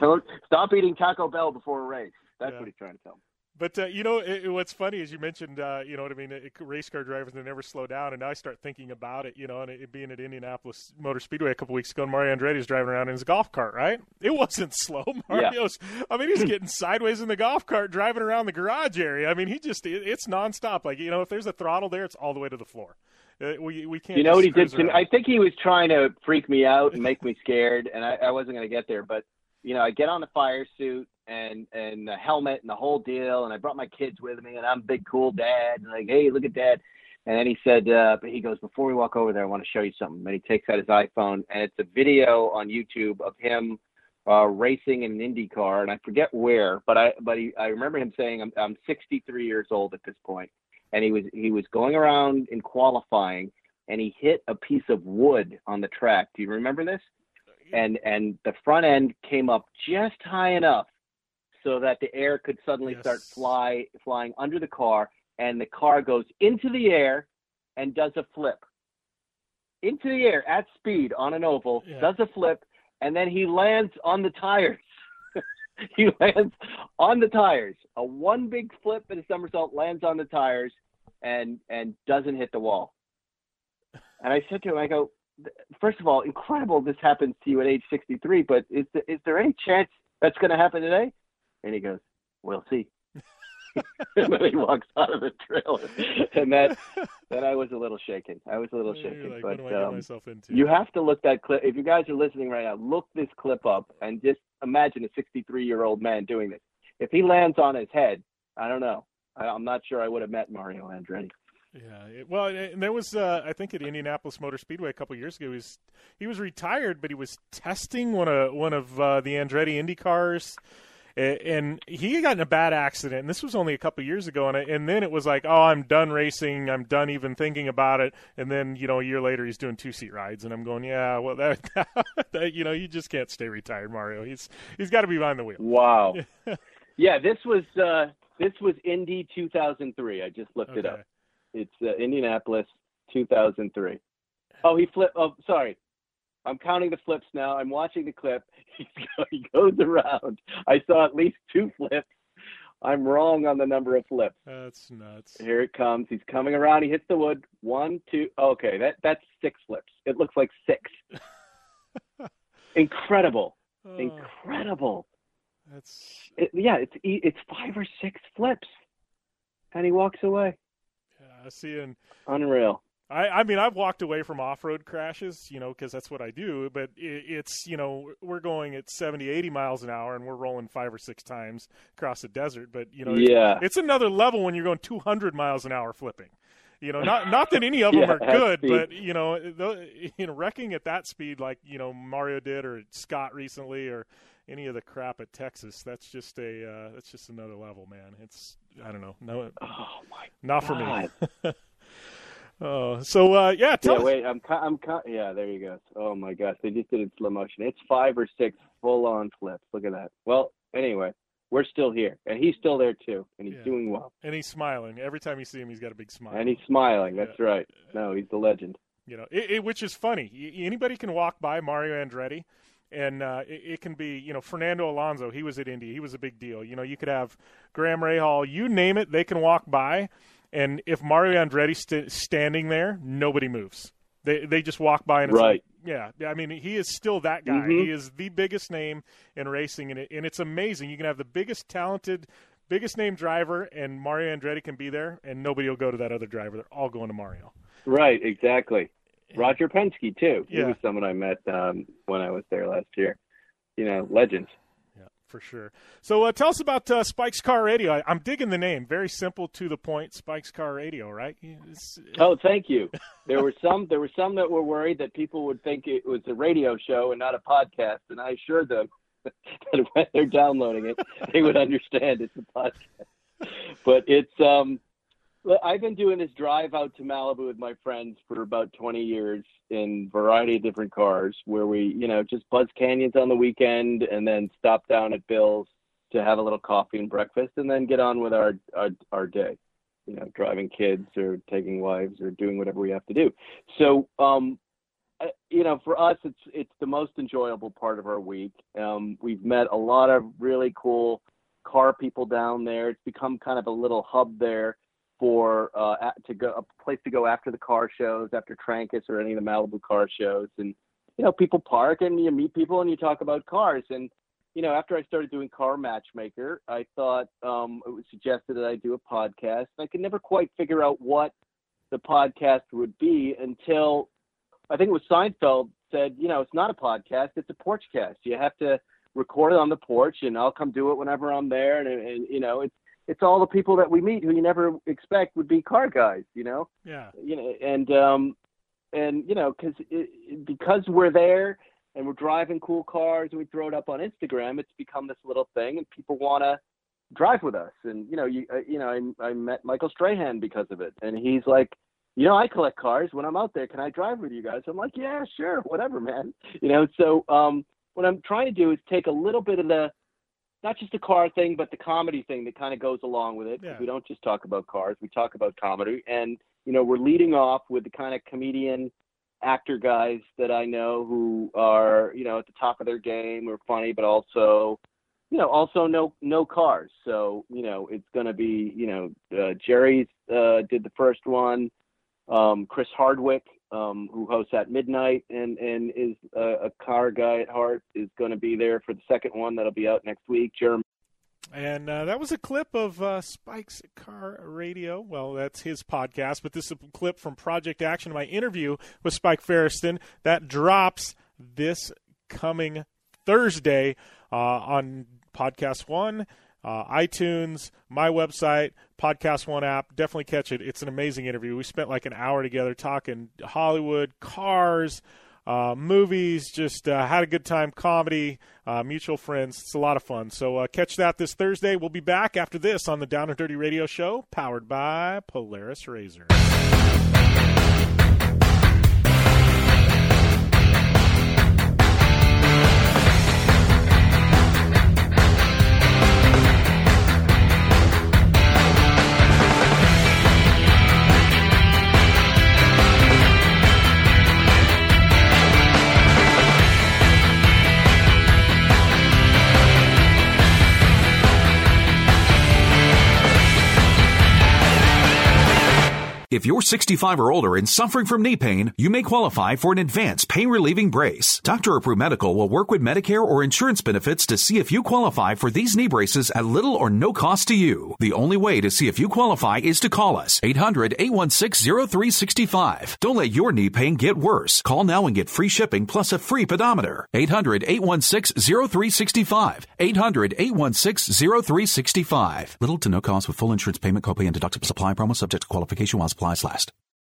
Don't stop eating Taco Bell before a race. That's Yeah. what he's trying to tell me. But uh, you know it, what's funny is you mentioned, uh, you know what I mean, it, race car drivers they never slow down, and now I start thinking about it, you know, and it, being at Indianapolis Motor Speedway a couple weeks ago, and Mario Andretti was driving around in his golf cart, right? It wasn't slow. Mario's, I mean, he's getting sideways in the golf cart, driving around the garage area. I mean, he just it, it's nonstop. Like you know, if there's a throttle there, it's all the way to the floor. Uh, we we can't. You know what he did to me? I think he was trying to freak me out and make me scared, and I, I wasn't going to get there. But you know, I get on the fire suit and and the helmet and the whole deal, and I brought my kids with me, and I'm big cool dad, and like, hey, look at dad. And then he said, uh, but he goes, before we walk over there, I want to show you something. And he takes out his iPhone, and it's a video on YouTube of him uh, racing in an Indy car, and I forget where, but I but he, I remember him saying, I'm I'm 63 years old at this point, and he was he was going around in qualifying, and he hit a piece of wood on the track. Do you remember this? And and the front end came up just high enough so that the air could suddenly start fly flying under the car, and the car goes into the air and does a flip into the air at speed on an oval, does a flip, and then he lands on the tires. he lands on the tires. A one big flip and a somersault lands on the tires and and doesn't hit the wall. And I said to him, I go, first of all, incredible this happens to you at age 63, but is is there any chance that's going to happen today? And he goes, we'll see. and then he walks out of the trailer, and that then I was a little shaken. I was a little You're shaken, like, but what do I get um, myself into? you have to look that clip. If you guys are listening right now, look this clip up and just imagine a 63 year old man doing this. If he lands on his head, I don't know. I, I'm not sure I would have met Mario Andretti. Yeah, it, well, and there was uh, I think at Indianapolis Motor Speedway a couple years ago. He was he was retired, but he was testing one of one of uh, the Andretti Indy cars, and he got in a bad accident. And this was only a couple years ago, and and then it was like, oh, I'm done racing. I'm done even thinking about it. And then you know a year later, he's doing two seat rides, and I'm going, yeah, well that, that you know you just can't stay retired, Mario. He's he's got to be behind the wheel. Wow. yeah, this was uh, this was Indy 2003. I just looked it up. It's uh, Indianapolis 2003. Oh, he flipped. Oh, sorry. I'm counting the flips now. I'm watching the clip. He goes around. I saw at least two flips. I'm wrong on the number of flips. That's nuts. Here it comes. He's coming around. He hits the wood. One, two. Okay, that that's six flips. It looks like six. Incredible. Oh. Incredible. That's It, yeah, it's it's five or six flips, and he walks away. yeah, seeing. Unreal. I, I mean, I've walked away from off-road crashes, you know, because that's what I do. But it, it's, you know, we're going at 70, 80 miles an hour, and we're rolling five or six times across the desert. But you know, it's, Yeah. it's another level when you're going 200 miles an hour flipping. You know, not not that any of them Yeah, are good, but you know, tho- you know, wrecking at that speed, like you know Mario did or Scott recently, or any of the crap at Texas, that's just a uh, that's just another level, man. It's I don't know, no, oh my, not for me. oh, so uh, yeah, yeah, us- wait, I'm I'm yeah, there you go. Oh my gosh, they just did it in slow motion. It's five or six full-on flips. Look at that. Well, anyway, we're still here, and he's still there too, and he's Yeah. doing well, and he's smiling every time you see him. He's got a big smile. and he's smiling. That's right. No, he's the legend. you know, it, it, which is funny. Anybody can walk by Mario Andretti, and uh, it, it can be, you know, Fernando Alonso. He was at Indy. He was a big deal. You know, you could have Graham Rahal. You name it, they can walk by, and if Mario Andretti's st- standing there, nobody moves. They they just walk by and it's Right. like, yeah. I mean, he is still that guy. Mhm. He is the biggest name in racing, and it, and it's amazing. You can have the biggest talented. Biggest name driver and Mario Andretti can be there, and nobody will go to that other driver. They're all going to Mario. Right, exactly. Roger Penske too. He Yeah. was someone I met um, when I was there last year. You know, legends. For sure. So uh, tell us about uh, Spike's Car Radio. I, I'm digging the name. Very simple, to the point. Spike's Car Radio, right? It's- Oh, thank you. There were some. There were some that were worried that people would think it was a radio show and not a podcast, and I assured them that when they're downloading it, they would understand it's a podcast. But it's um, I've been doing this drive out to Malibu with my friends for about 20 years in variety of different cars where we, you know, just buzz canyons on the weekend and then stop down at Bill's to have a little coffee and breakfast and then get on with our, our, our day, you know, driving kids or taking wives or doing whatever we have to do. So, um, you know, for us, it's, it's the most enjoyable part of our week. Um, we've met a lot of really cool car people down there. It's become kind of a little hub there for uh, to go a place to go after the car shows, after Trancas or any of the Malibu car shows, and you know people park and you meet people and you talk about cars. And you know after I started doing Car Matchmaker, I thought um, it was suggested that I do a podcast. I could never quite figure out what the podcast would be until I think it was Seinfeld said, you know, it's not a podcast, it's a porch cast. You have to record it on the porch, and I'll come do it whenever I'm there. And, and you know, it's it's all the people that we meet who you never expect would be car guys, you know. Yeah. You know, and um, and you know, because because we're there and we're driving cool cars and we throw it up on Instagram, it's become this little thing, and people want to drive with us. And you know, you uh, you know, I I met Michael Strahan because of it, and he's like. You know, I collect cars. When I'm out there, can I drive with you guys? I'm like, yeah, sure, whatever, man. You know, so um, what I'm trying to do is take a little bit of the not just the car thing, but the comedy thing that kind of goes along with it. Yeah. We don't just talk about cars; we talk about comedy. And you know, we're leading off with the kind of comedian actor guys that I know who are you know at the top of their game, are funny, but also you know also no no cars. So you know, it's going to be you know uh, Jerry's uh, did the first one. Um, Chris Hardwick, um, who hosts at midnight and and is a, a car guy at heart, is going to be there for the second one that'll be out next week. Jeremy. And uh, that was a clip of uh, Spike's Car Radio. Well, that's his podcast, but this is a clip from Project Action, my interview with Spike Feresten that drops this coming Thursday uh, on Podcast One, uh, iTunes, my website, Podcast One app. Definitely catch it. It's an amazing interview. We spent like an hour together talking Hollywood, cars, uh, movies, just uh, had a good time, comedy, uh, mutual friends. It's a lot of fun. So uh, catch that this Thursday. We'll be back after this on the Down and Dirty Radio Show, powered by Polaris RZR. If you're 65 or older and suffering from knee pain, you may qualify for an advanced pain relieving brace. Doctor Approved Medical will work with Medicare or insurance benefits to see if you qualify for these knee braces at little or no cost to you. The only way to see if you qualify is to call us 800-816-0365. Don't let your knee pain get worse. Call now and get free shipping plus a free pedometer. 800-816-0365. 800-816-0365. Little to no cost with full insurance payment, copay, and deductible supply promo subject to qualification while supplies last.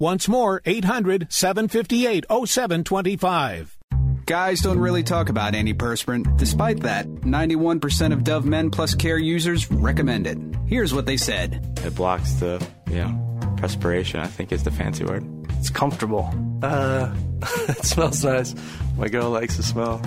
Once more, 800 758 0725. Guys don't really talk about antiperspirant. Despite that, 91% of Dove Men Plus Care users recommend it. Here's what they said It blocks the, you know, perspiration, I think is the fancy word. It's comfortable. Uh, it smells nice. My girl likes the smell.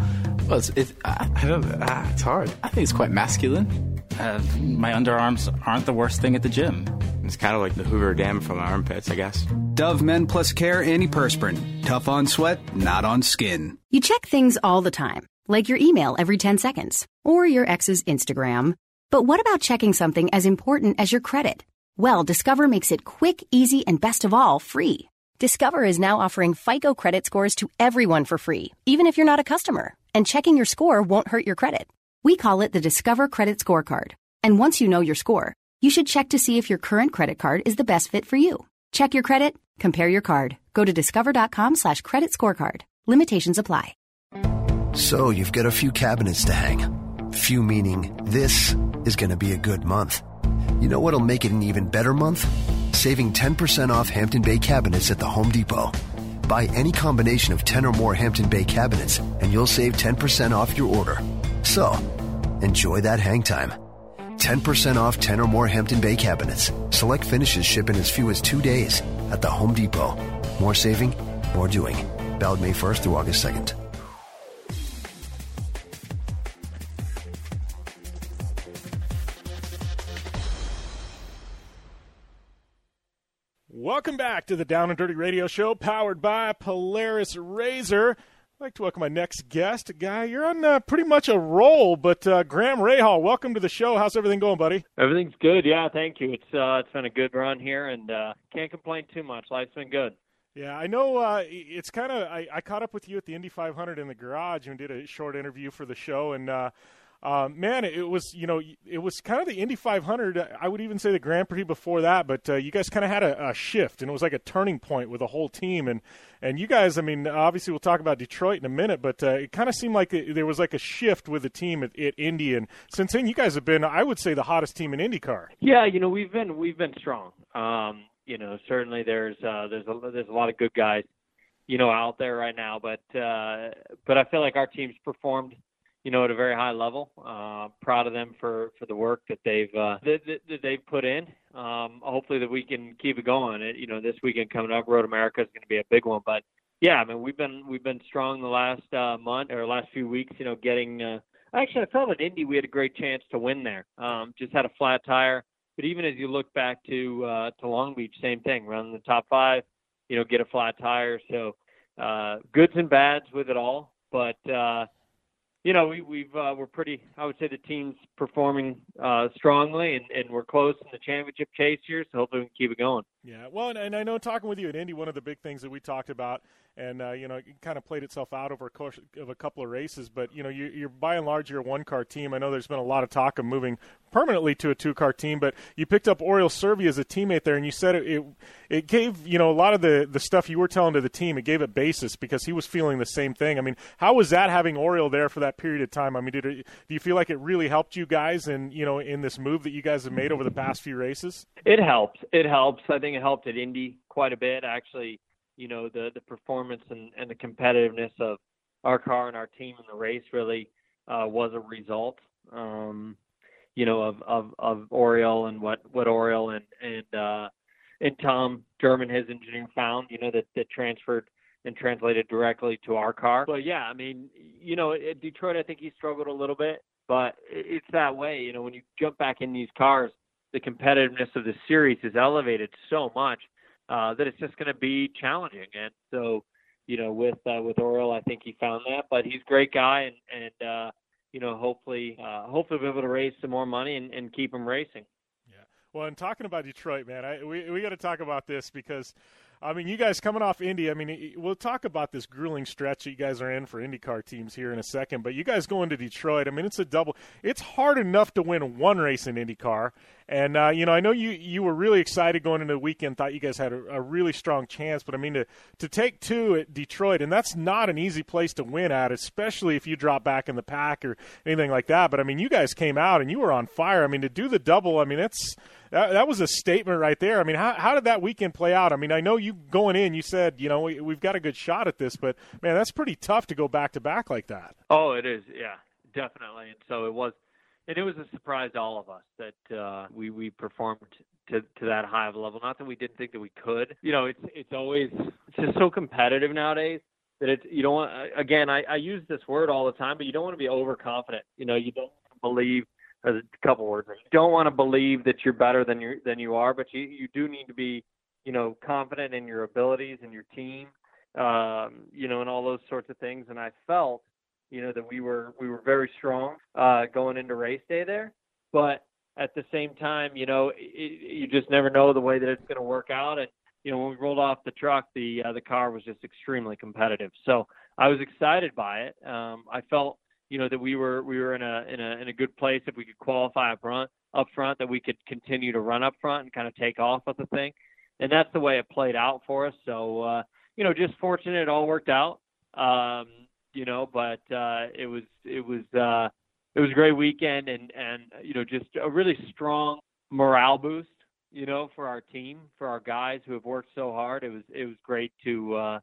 Well, it's, it, I, I don't ah, it's hard. I think it's quite masculine. Uh, my underarms aren't the worst thing at the gym. It's kind of like the Hoover Dam from my armpits, I guess. Dove Men Plus Care Antiperspirant. Tough on sweat, not on skin. You check things all the time, like your email every 10 seconds, or your ex's Instagram. But what about checking something as important as your credit? Well, Discover makes it quick, easy, and best of all, free. Discover is now offering FICO credit scores to everyone for free, even if you're not a customer. And checking your score won't hurt your credit. We call it the Discover Credit Scorecard. And once you know your score, you should check to see if your current credit card is the best fit for you. Check your credit, compare your card. Go to discover.com slash credit scorecard. Limitations apply. So you've got a few cabinets to hang. Few meaning this is going to be a good month. You know what'll make it an even better month? Saving 10% off Hampton Bay cabinets at the Home Depot. Buy any combination of 10 or more Hampton Bay cabinets and you'll save 10% off your order. So, enjoy that hang time. 10% off 10 or more Hampton Bay cabinets. Select finishes ship in as few as two days at the Home Depot. More saving, more doing. Valid May 1st through August 2nd. Welcome back to the Down and Dirty Radio Show, powered by Polaris RZR. I'd like to welcome my next guest, guy. You're on uh, pretty much a roll, but uh, Graham Rahal, welcome to the show. How's everything going, buddy? Everything's good. Yeah, thank you. It's uh, it's been a good run here, and uh, can't complain too much. Life's been good. Yeah, I know. Uh, it's kind of. I, I caught up with you at the Indy 500 in the garage and did a short interview for the show, and uh, man, it was you know it was kind of the Indy 500. I would even say the Grand Prix before that, but uh, you guys kind of had a, a, shift, and it was like a turning point with the whole team. And and you guys, I mean, obviously we'll talk about Detroit in a minute, but uh, it kind of seemed like there was like a shift with the team at, at Indy. And since then, you guys have been, I would say, the hottest team in IndyCar. Yeah, you know we've been we've been strong. Um, you know, certainly there's uh, there's a, there's a lot of good guys, you know, out there right now, but uh, but I feel like our team's performed you know, at a very high level. Uh, proud of them for, for the work that they've uh, that, that they've put in. Um, hopefully that we can keep it going. It, you know, this weekend coming up, Road America is going to be a big one. But yeah, I mean, we've been we've been strong the last uh, month or last few weeks. You know, getting uh, actually I felt at Indy we had a great chance to win there. Um, just had a flat tire. But even as you look back to uh, to Long Beach, same thing. Run the top five, you know, get a flat tire. So uh, goods and bads with it all. But uh, you know, we, we've uh, we're pretty. I would say the team's performing uh, strongly, and, and we're close in the championship chase here. So hopefully we can keep it going. Yeah, well, and, and I know talking with you at Indy, one of the big things that we talked about, and uh, you know, it kind of played itself out over a course of a couple of races. But you know, you, you're by and large you're a one car team. I know there's been a lot of talk of moving permanently to a two car team, but you picked up Oriol Servia as a teammate there, and you said it, it it gave you know a lot of the the stuff you were telling to the team. It gave it basis because he was feeling the same thing. I mean, how was that having Oriol there for that period of time? I mean, did it, do you feel like it really helped you guys in you know in this move that you guys have made over the past few races? It helps. It helps. I think it helped at Indy quite a bit. Actually, you know, the the performance and, and the competitiveness of our car and our team in the race really uh, was a result. Um, you know, of of of Oriol and what what Oriol and and uh, and Tom German, his engineer, found. You know, that that transferred and translated directly to our car. But yeah, I mean, you know, at Detroit, I think he struggled a little bit, but it's that way. You know, when you jump back in these cars, the competitiveness of the series is elevated so much uh, that it's just going to be challenging. And so, you know, with uh, with Oriol, I think he found that. But he's a great guy, and and uh, you know, hopefully, uh, hopefully, we'll be able to raise some more money and, and keep him racing. Yeah. Well, and talking about Detroit, man, I, we we got to talk about this because I mean, you guys coming off Indy. I mean, we'll talk about this grueling stretch that you guys are in for IndyCar teams here in a second. But you guys going to Detroit. I mean, it's a double. It's hard enough to win one race in IndyCar, and uh, you know, I know you you were really excited going into the weekend. Thought you guys had a, a, really strong chance. But I mean, to to take two at Detroit, and that's not an easy place to win at, especially if you drop back in the pack or anything like that. But I mean, you guys came out and you were on fire. I mean, to do the double. I mean, it's that, that was a statement right there. I mean, how, how did that weekend play out? I mean, I know you going in, you said, you know, we, we've got a good shot at this, but man, that's pretty tough to go back to back like that. Oh, it is. Yeah, definitely. And so it was, and it was a surprise to all of us that uh, we we performed to to that high of a level. Not that we didn't think that we could. You know, it's it's always it's just so competitive nowadays that it's you don't want. Again, I, I use this word all the time, but you don't want to be overconfident. You know, you don't believe a couple words. You don't want to believe that you're better than you than you are, but you you do need to be, you know, confident in your abilities and your team, um, you know, and all those sorts of things. And I felt, you know, that we were we were very strong uh, going into race day there, but at the same time, you know, it, you just never know the way that it's going to work out. And you know, when we rolled off the truck, the uh, the car was just extremely competitive. So I was excited by it. Um, I felt, you know, that we were we were in a in a in a good place if we could qualify up front up front that we could continue to run up front and kind of take off with the thing. And that's the way it played out for us. So uh, you know, just fortunate it all worked out. Um, you know, but uh, it was it was uh, it was a great weekend and and you know just a really strong morale boost you know for our team for our guys who have worked so hard it was it was great to uh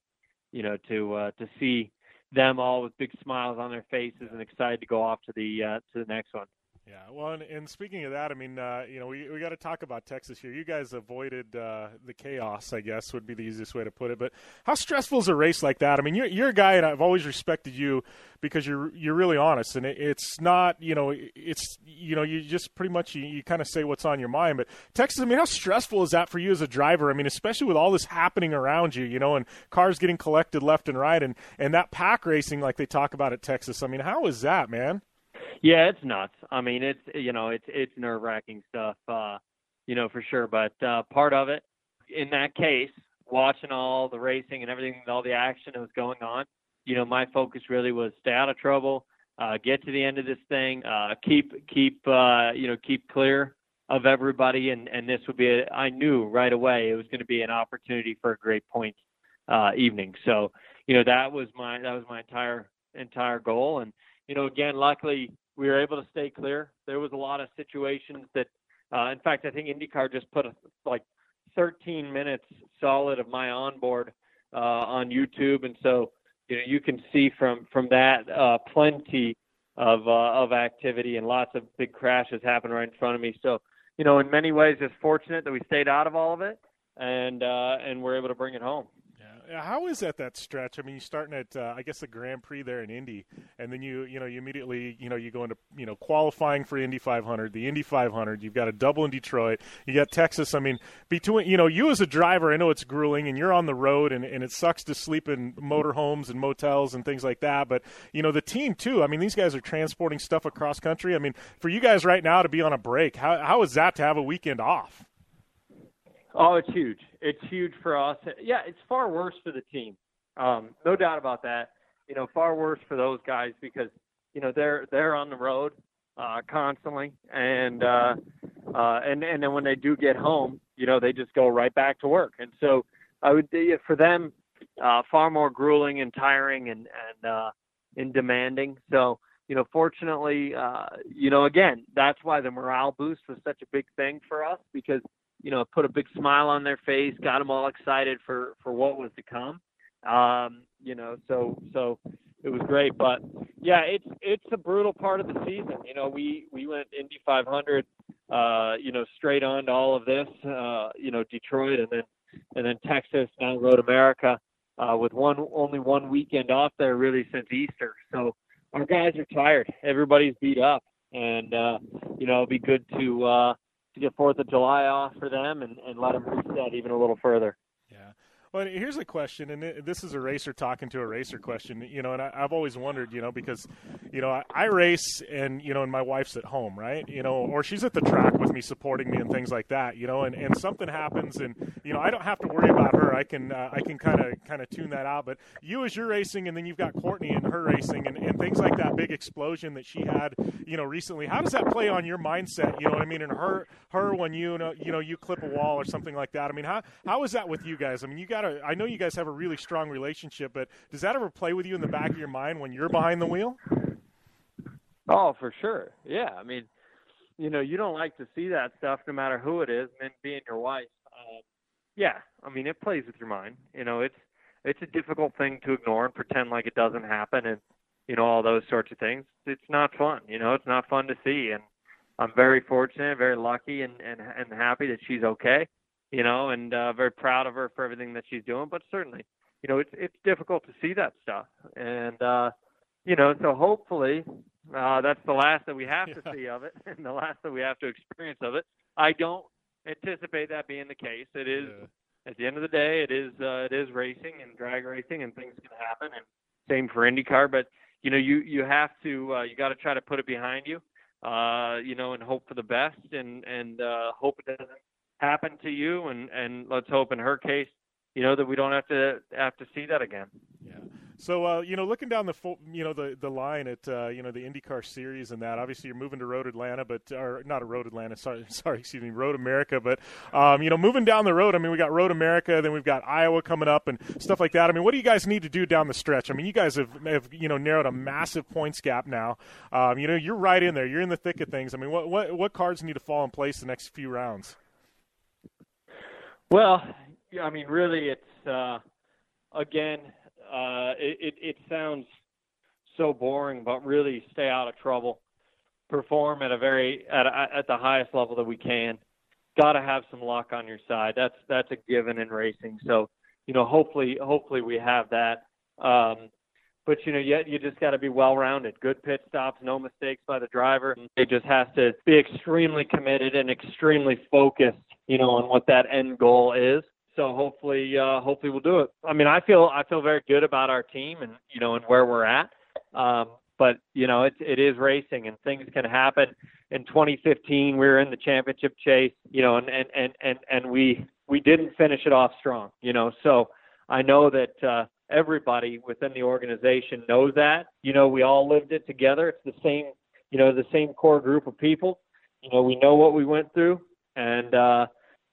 you know to uh to see them all with big smiles on their faces and excited to go off to the uh to the next one yeah, well, and, and speaking of that, I mean, uh, you know, we we got to talk about Texas here. You guys avoided uh, the chaos, I guess, would be the easiest way to put it. But how stressful is a race like that? I mean, you're you're a guy, and I've always respected you because you're you're really honest, and it, it's not, you know, it's you know, you just pretty much you, you kind of say what's on your mind. But Texas, I mean, how stressful is that for you as a driver? I mean, especially with all this happening around you, you know, and cars getting collected left and right, and and that pack racing like they talk about at Texas. I mean, how is that, man? Yeah, it's nuts. I mean, it's you know, it's it's nerve wracking stuff, uh, you know, for sure. But uh, part of it, in that case, watching all the racing and everything, all the action that was going on, you know, my focus really was stay out of trouble, uh, get to the end of this thing, uh, keep keep uh, you know keep clear of everybody, and and this would be a, I knew right away it was going to be an opportunity for a great point uh, evening. So you know that was my that was my entire entire goal, and you know again, luckily we were able to stay clear. There was a lot of situations that, uh, in fact, I think IndyCar just put a, like 13 minutes solid of my onboard uh, on YouTube, and so you know you can see from from that uh, plenty of uh, of activity and lots of big crashes happen right in front of me. So you know, in many ways, it's fortunate that we stayed out of all of it, and uh, and we're able to bring it home. How is that that stretch? I mean, you're starting at uh, I guess the Grand Prix there in Indy, and then you you know you immediately you know you go into you know qualifying for Indy 500, the Indy 500. You've got a double in Detroit. You got Texas. I mean, between you know you as a driver, I know it's grueling, and you're on the road, and, and it sucks to sleep in motorhomes and motels and things like that. But you know the team too. I mean, these guys are transporting stuff across country. I mean, for you guys right now to be on a break, how how is that to have a weekend off? Oh, it's huge. It's huge for us. Yeah, it's far worse for the team. Um, no doubt about that. You know, far worse for those guys because you know they're they're on the road uh, constantly, and uh, uh, and and then when they do get home, you know, they just go right back to work. And so I would for them uh, far more grueling and tiring and and uh, and demanding. So you know, fortunately, uh, you know, again, that's why the morale boost was such a big thing for us because you know, put a big smile on their face, got them all excited for for what was to come. Um, you know, so so it was great. But yeah, it's it's a brutal part of the season. You know, we we went Indy 500, uh, you know, straight on to all of this. Uh, you know, Detroit and then and then Texas, now Road America, uh, with one only one weekend off there really since Easter. So our guys are tired. Everybody's beat up, and uh, you know, it'll be good to uh, to get Fourth of July off for them and, and let them reset even a little further. Well, here's a question, and this is a racer talking to a racer question. You know, and I, have always wondered, you know, because, you know, I, I, race, and you know, and my wife's at home, right? You know, or she's at the track with me, supporting me, and things like that. You know, and, and something happens, and you know, I don't have to worry about her. I can uh, I can kind of kind of tune that out. But you, as you're racing, and then you've got Courtney and her racing, and, and things like that big explosion that she had, you know, recently. How does that play on your mindset? You know what I mean? And her her when you know you know you clip a wall or something like that. I mean, how how is that with you guys? I mean, you got got a. I know you guys have a really strong relationship, but does that ever play with you in the back of your mind when you're behind the wheel? Oh, for sure. Yeah, I mean, you know, you don't like to see that stuff, no matter who it is, and being your wife. Uh, yeah, I mean, it plays with your mind. You know, it's it's a difficult thing to ignore and pretend like it doesn't happen, and you know all those sorts of things. It's not fun. You know, it's not fun to see, and I'm very fortunate, very lucky, and and and happy that she's okay you know, and uh, very proud of her for everything that she's doing. But certainly, you know, it's it's difficult to see that stuff, and uh, you know, so hopefully, Uh, that's the last that we have to see of it, and the last that we have to experience of it. I don't anticipate that being the case. It is at the end of the day, it is uh, it is racing and drag racing, and things can happen. And same for IndyCar, but you know you you have to uh, you got to try to put it behind you, uh, you know, and hope for the best, and and uh, hope it doesn't happen to you, and and let's hope in her case, you know, that we don't have to have to see that again. Yeah. So uh, you know, looking down the full, you know the the line at uh, you know the IndyCar series and that. Obviously, you're moving to Road Atlanta, but or not a Road Atlanta. Sorry, sorry, excuse me, Road America. But um, you know, moving down the road. I mean, we got Road America, then we've got Iowa coming up and stuff like that. I mean, what do you guys need to do down the stretch? I mean, you guys have, have you know narrowed a massive points gap now. Um, you know, you're right in there. You're in the thick of things. I mean, what what what cards need to fall in place the next few rounds? Well, yeah, I mean, really, it's uh, again, uh, it, it, it sounds so boring, but really, stay out of trouble, perform at a very at a, at the highest level that we can. Got to have some luck on your side. That's that's a given in racing. So, you know, hopefully, hopefully we have that. Um, but you know, yet you just got to be well-rounded. Good pit stops, no mistakes by the driver. It just has to be extremely committed and extremely focused, you know, on what that end goal is. So hopefully, uh, hopefully we'll do it. I mean, I feel I feel very good about our team and you know and where we're at. Um, but you know, it it is racing and things can happen. In 2015, we were in the championship chase, you know, and and and and, and we we didn't finish it off strong, you know. So I know that uh, everybody within the organization knows that. You know, we all lived it together. It's the same, you know, the same core group of people. You know, we know what we went through, and uh,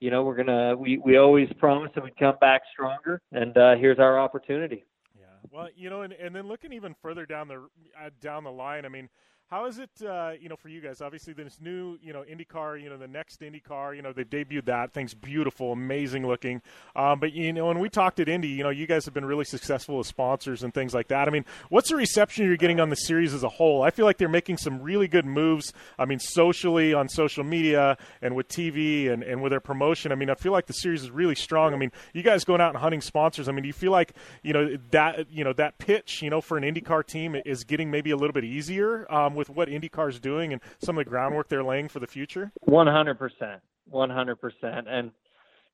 you know, we're gonna we we always promise that we'd come back stronger, and uh, here's our opportunity. Yeah. Well, you know, and, and then looking even further down the uh, down the line, I mean, how is it, uh, you know, for you guys? Obviously, this new, you know, IndyCar, you know, the next IndyCar, you know, they've debuted that. Thing's beautiful, amazing looking. Um, but, you know, when we talked at Indy, you know, you guys have been really successful as sponsors and things like that. I mean, what's the reception you're getting on the series as a whole? I feel like they're making some really good moves. I mean, socially, on social media, and with TV and, and with their promotion. I mean, I feel like the series is really strong. I mean, you guys going out and hunting sponsors. I mean, do you feel like, you know, that, you know, that pitch, you know, for an IndyCar team is getting maybe a little bit easier um, with what IndyCar is doing and some of the groundwork they're laying for the future? One hundred percent, one hundred percent. And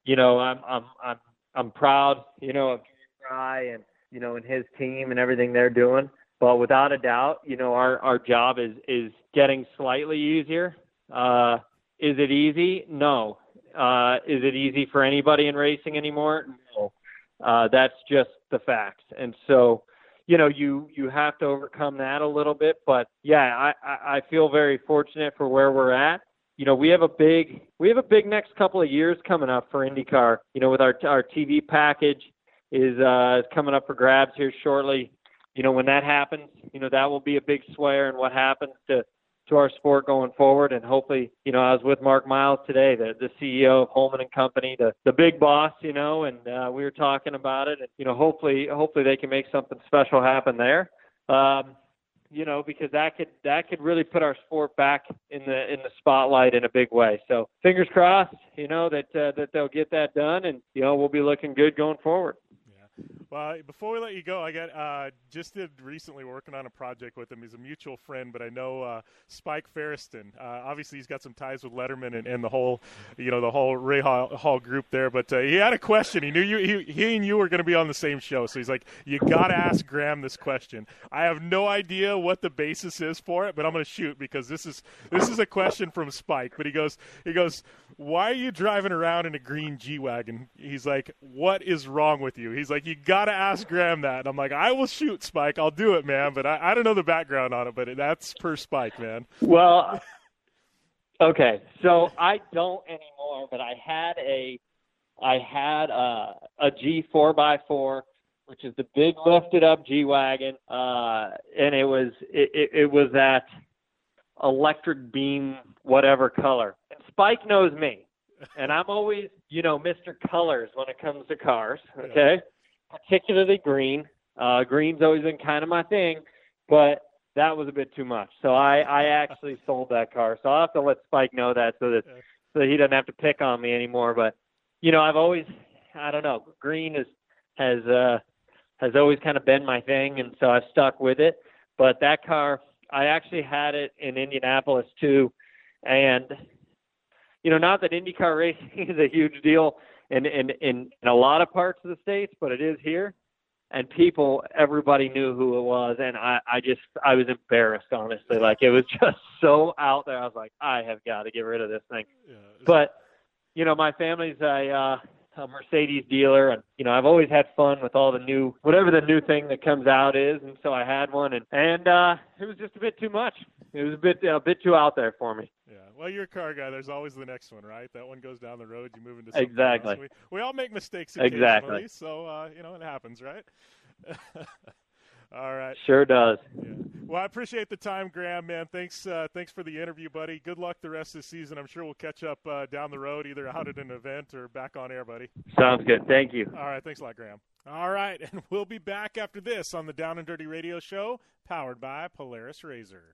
you know, I'm I'm I'm I'm proud, you know, of Guy and you know, and his team and everything they're doing. But without a doubt, you know, our our job is is getting slightly easier. Uh, is it easy? No. Uh, is it easy for anybody in racing anymore? No. Uh, that's just the facts. And so, you know you you have to overcome that a little bit but yeah I, I feel very fortunate for where we're at. You know we have a big we have a big next couple of years coming up for indycar. You know with our our tv package is uh is coming up for grabs here shortly. You know when that happens you know that will be a big swayer in what happens to to our sport going forward. And hopefully, you know, I was with Mark Miles today, the the CEO of Hulman and Company, the the big boss, you know, and uh, we were talking about it. And you know, hopefully, hopefully they can make something special happen there. Um, you know, because that could that could really put our sport back in the in the spotlight in a big way. So fingers crossed, you know, that uh, that they'll get that done, and you know, we'll be looking good going forward. Well, before we let you go, I got uh, just did recently working on a project with him. He's a mutual friend, but I know uh, Spike Feresten. Uh, obviously, he's got some ties with Letterman and, and the whole, you know, the whole Rahal, Hall group there. But uh, he had a question. He knew you. He, he and you were going to be on the same show, so he's like, "You got to ask Graham this question." I have no idea what the basis is for it, but I'm going to shoot because this is this is a question from Spike. But he goes, he goes, "Why are you driving around in a green G wagon?" He's like, "What is wrong with you?" He's like, "You got." to ask Graham that. And I'm like, I will shoot Spike. I'll do it, man. But I, I don't know the background on it, but that's per Spike, man. Well, okay. So I don't anymore, but I had a, I had a, a G four by four, which is the big lifted up G wagon, uh, and it was it, it, it was that electric beam whatever color. And Spike knows me, and I'm always you know Mr. Colors when it comes to cars. Okay, particularly green. Uh, green's always been kind of my thing, but that was a bit too much. So I, I actually sold that car. So I'll have to let Spike know that so that so that he doesn't have to pick on me anymore. But you know, I've always I don't know, green is has uh has always kind of been my thing and so I've stuck with it. But that car I actually had it in Indianapolis too, and you know, not that IndyCar racing is a huge deal in in in, in a lot of parts of the states, but it is here. And people, everybody knew who it was, and I, I just, I was embarrassed, honestly. Like it was just so out there. I was like, I have got to get rid of this thing. Yeah, But, you know, my family's a, uh, a Mercedes dealer, and you know, I've always had fun with all the new, whatever the new thing that comes out is, and so I had one, and and uh, it was just a bit too much. It was a bit, a bit too out there for me. Yeah. Well, you're a car guy. There's always the next one, right? That one goes down the road. You move into something Exactly. else. We, we all make mistakes occasionally, Exactly. so uh, you know it happens, right? all right. Sure does. Well, I appreciate the time, Graham. Man, thanks. Uh, thanks for the interview, buddy. Good luck the rest of the season. I'm sure we'll catch up uh, down the road, either out at an event or back on air, buddy. Sounds good. Thank you. All right. Thanks a lot, Graham. All right, and we'll be back after this on the Down and Dirty Radio Show, powered by Polaris RZR.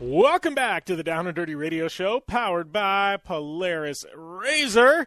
Welcome back to the Down and Dirty Radio Show, powered by Polaris RZR.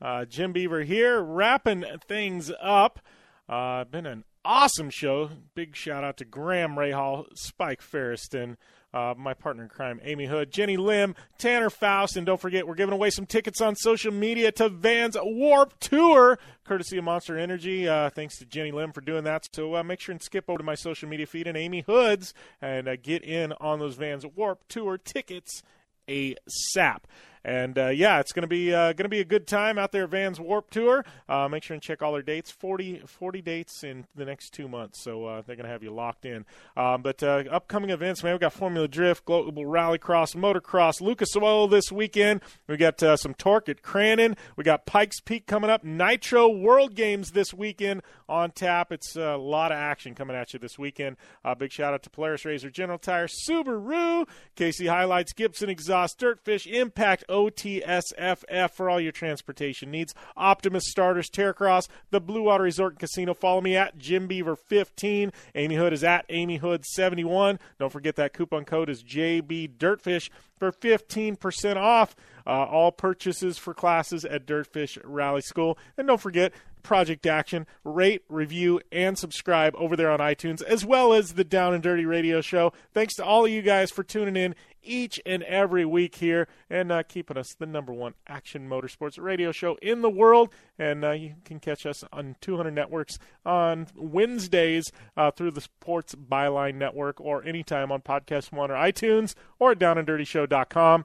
Uh, Jim Beaver here, wrapping things up. Uh, been an awesome show. Big shout out to Graham Rahal, Spike Feresten, uh, my partner in crime, Amy Hood, Jenny Lim, Tanner Foust, and don't forget, we're giving away some tickets on social media to Vans Warped Tour, courtesy of Monster Energy. Uh, thanks to Jenny Lim for doing that. So uh, make sure and skip over to my social media feed and Amy Hood's and uh, get in on those Vans Warped Tour tickets ASAP. And uh, yeah, it's going to be uh, going to be a good time out there Vans Warped Tour. Uh, make sure and check all their dates 40, 40 dates in the next two months. So uh, they're going to have you locked in. Um, but uh, upcoming events, man, we got Formula Drift, Global Rallycross, Motocross, Lucas Oil this weekend. We got uh, some torque at Crandon. We got Pikes Peak coming up. Nitro World Games this weekend on tap. It's a lot of action coming at you this weekend. Big shout out to Polaris RZR, General Tire, Subaru, KC HiLiTES, Gibson Exhaust, Dirtfish, Impact, OTSFF for all your transportation needs. Optimus Starters, Terracross, the Blue Water Resort and Casino. Follow me at Jim Beaver 15. Amy Hood is at Amy Hood 71. Don't forget that coupon code is JB Dirtfish for 15% off uh, all purchases for classes at Dirtfish Rally School. And don't forget, Project Action. Rate, review, and subscribe over there on iTunes, as well as the Down and Dirty Radio Show. Thanks to all of you guys for tuning in each and every week here and uh, keeping us the number one action motorsports radio show in the world. And uh, you can catch us on 200 networks on Wednesdays uh, through the Sports Byline Network or anytime on Podcast One or iTunes or at downanddirtyshow.com.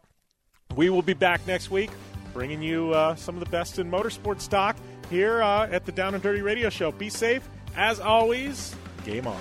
We will be back next week bringing you uh, some of the best in motorsports stock here uh, at the Down and Dirty Radio Show. Be safe. As always, game on.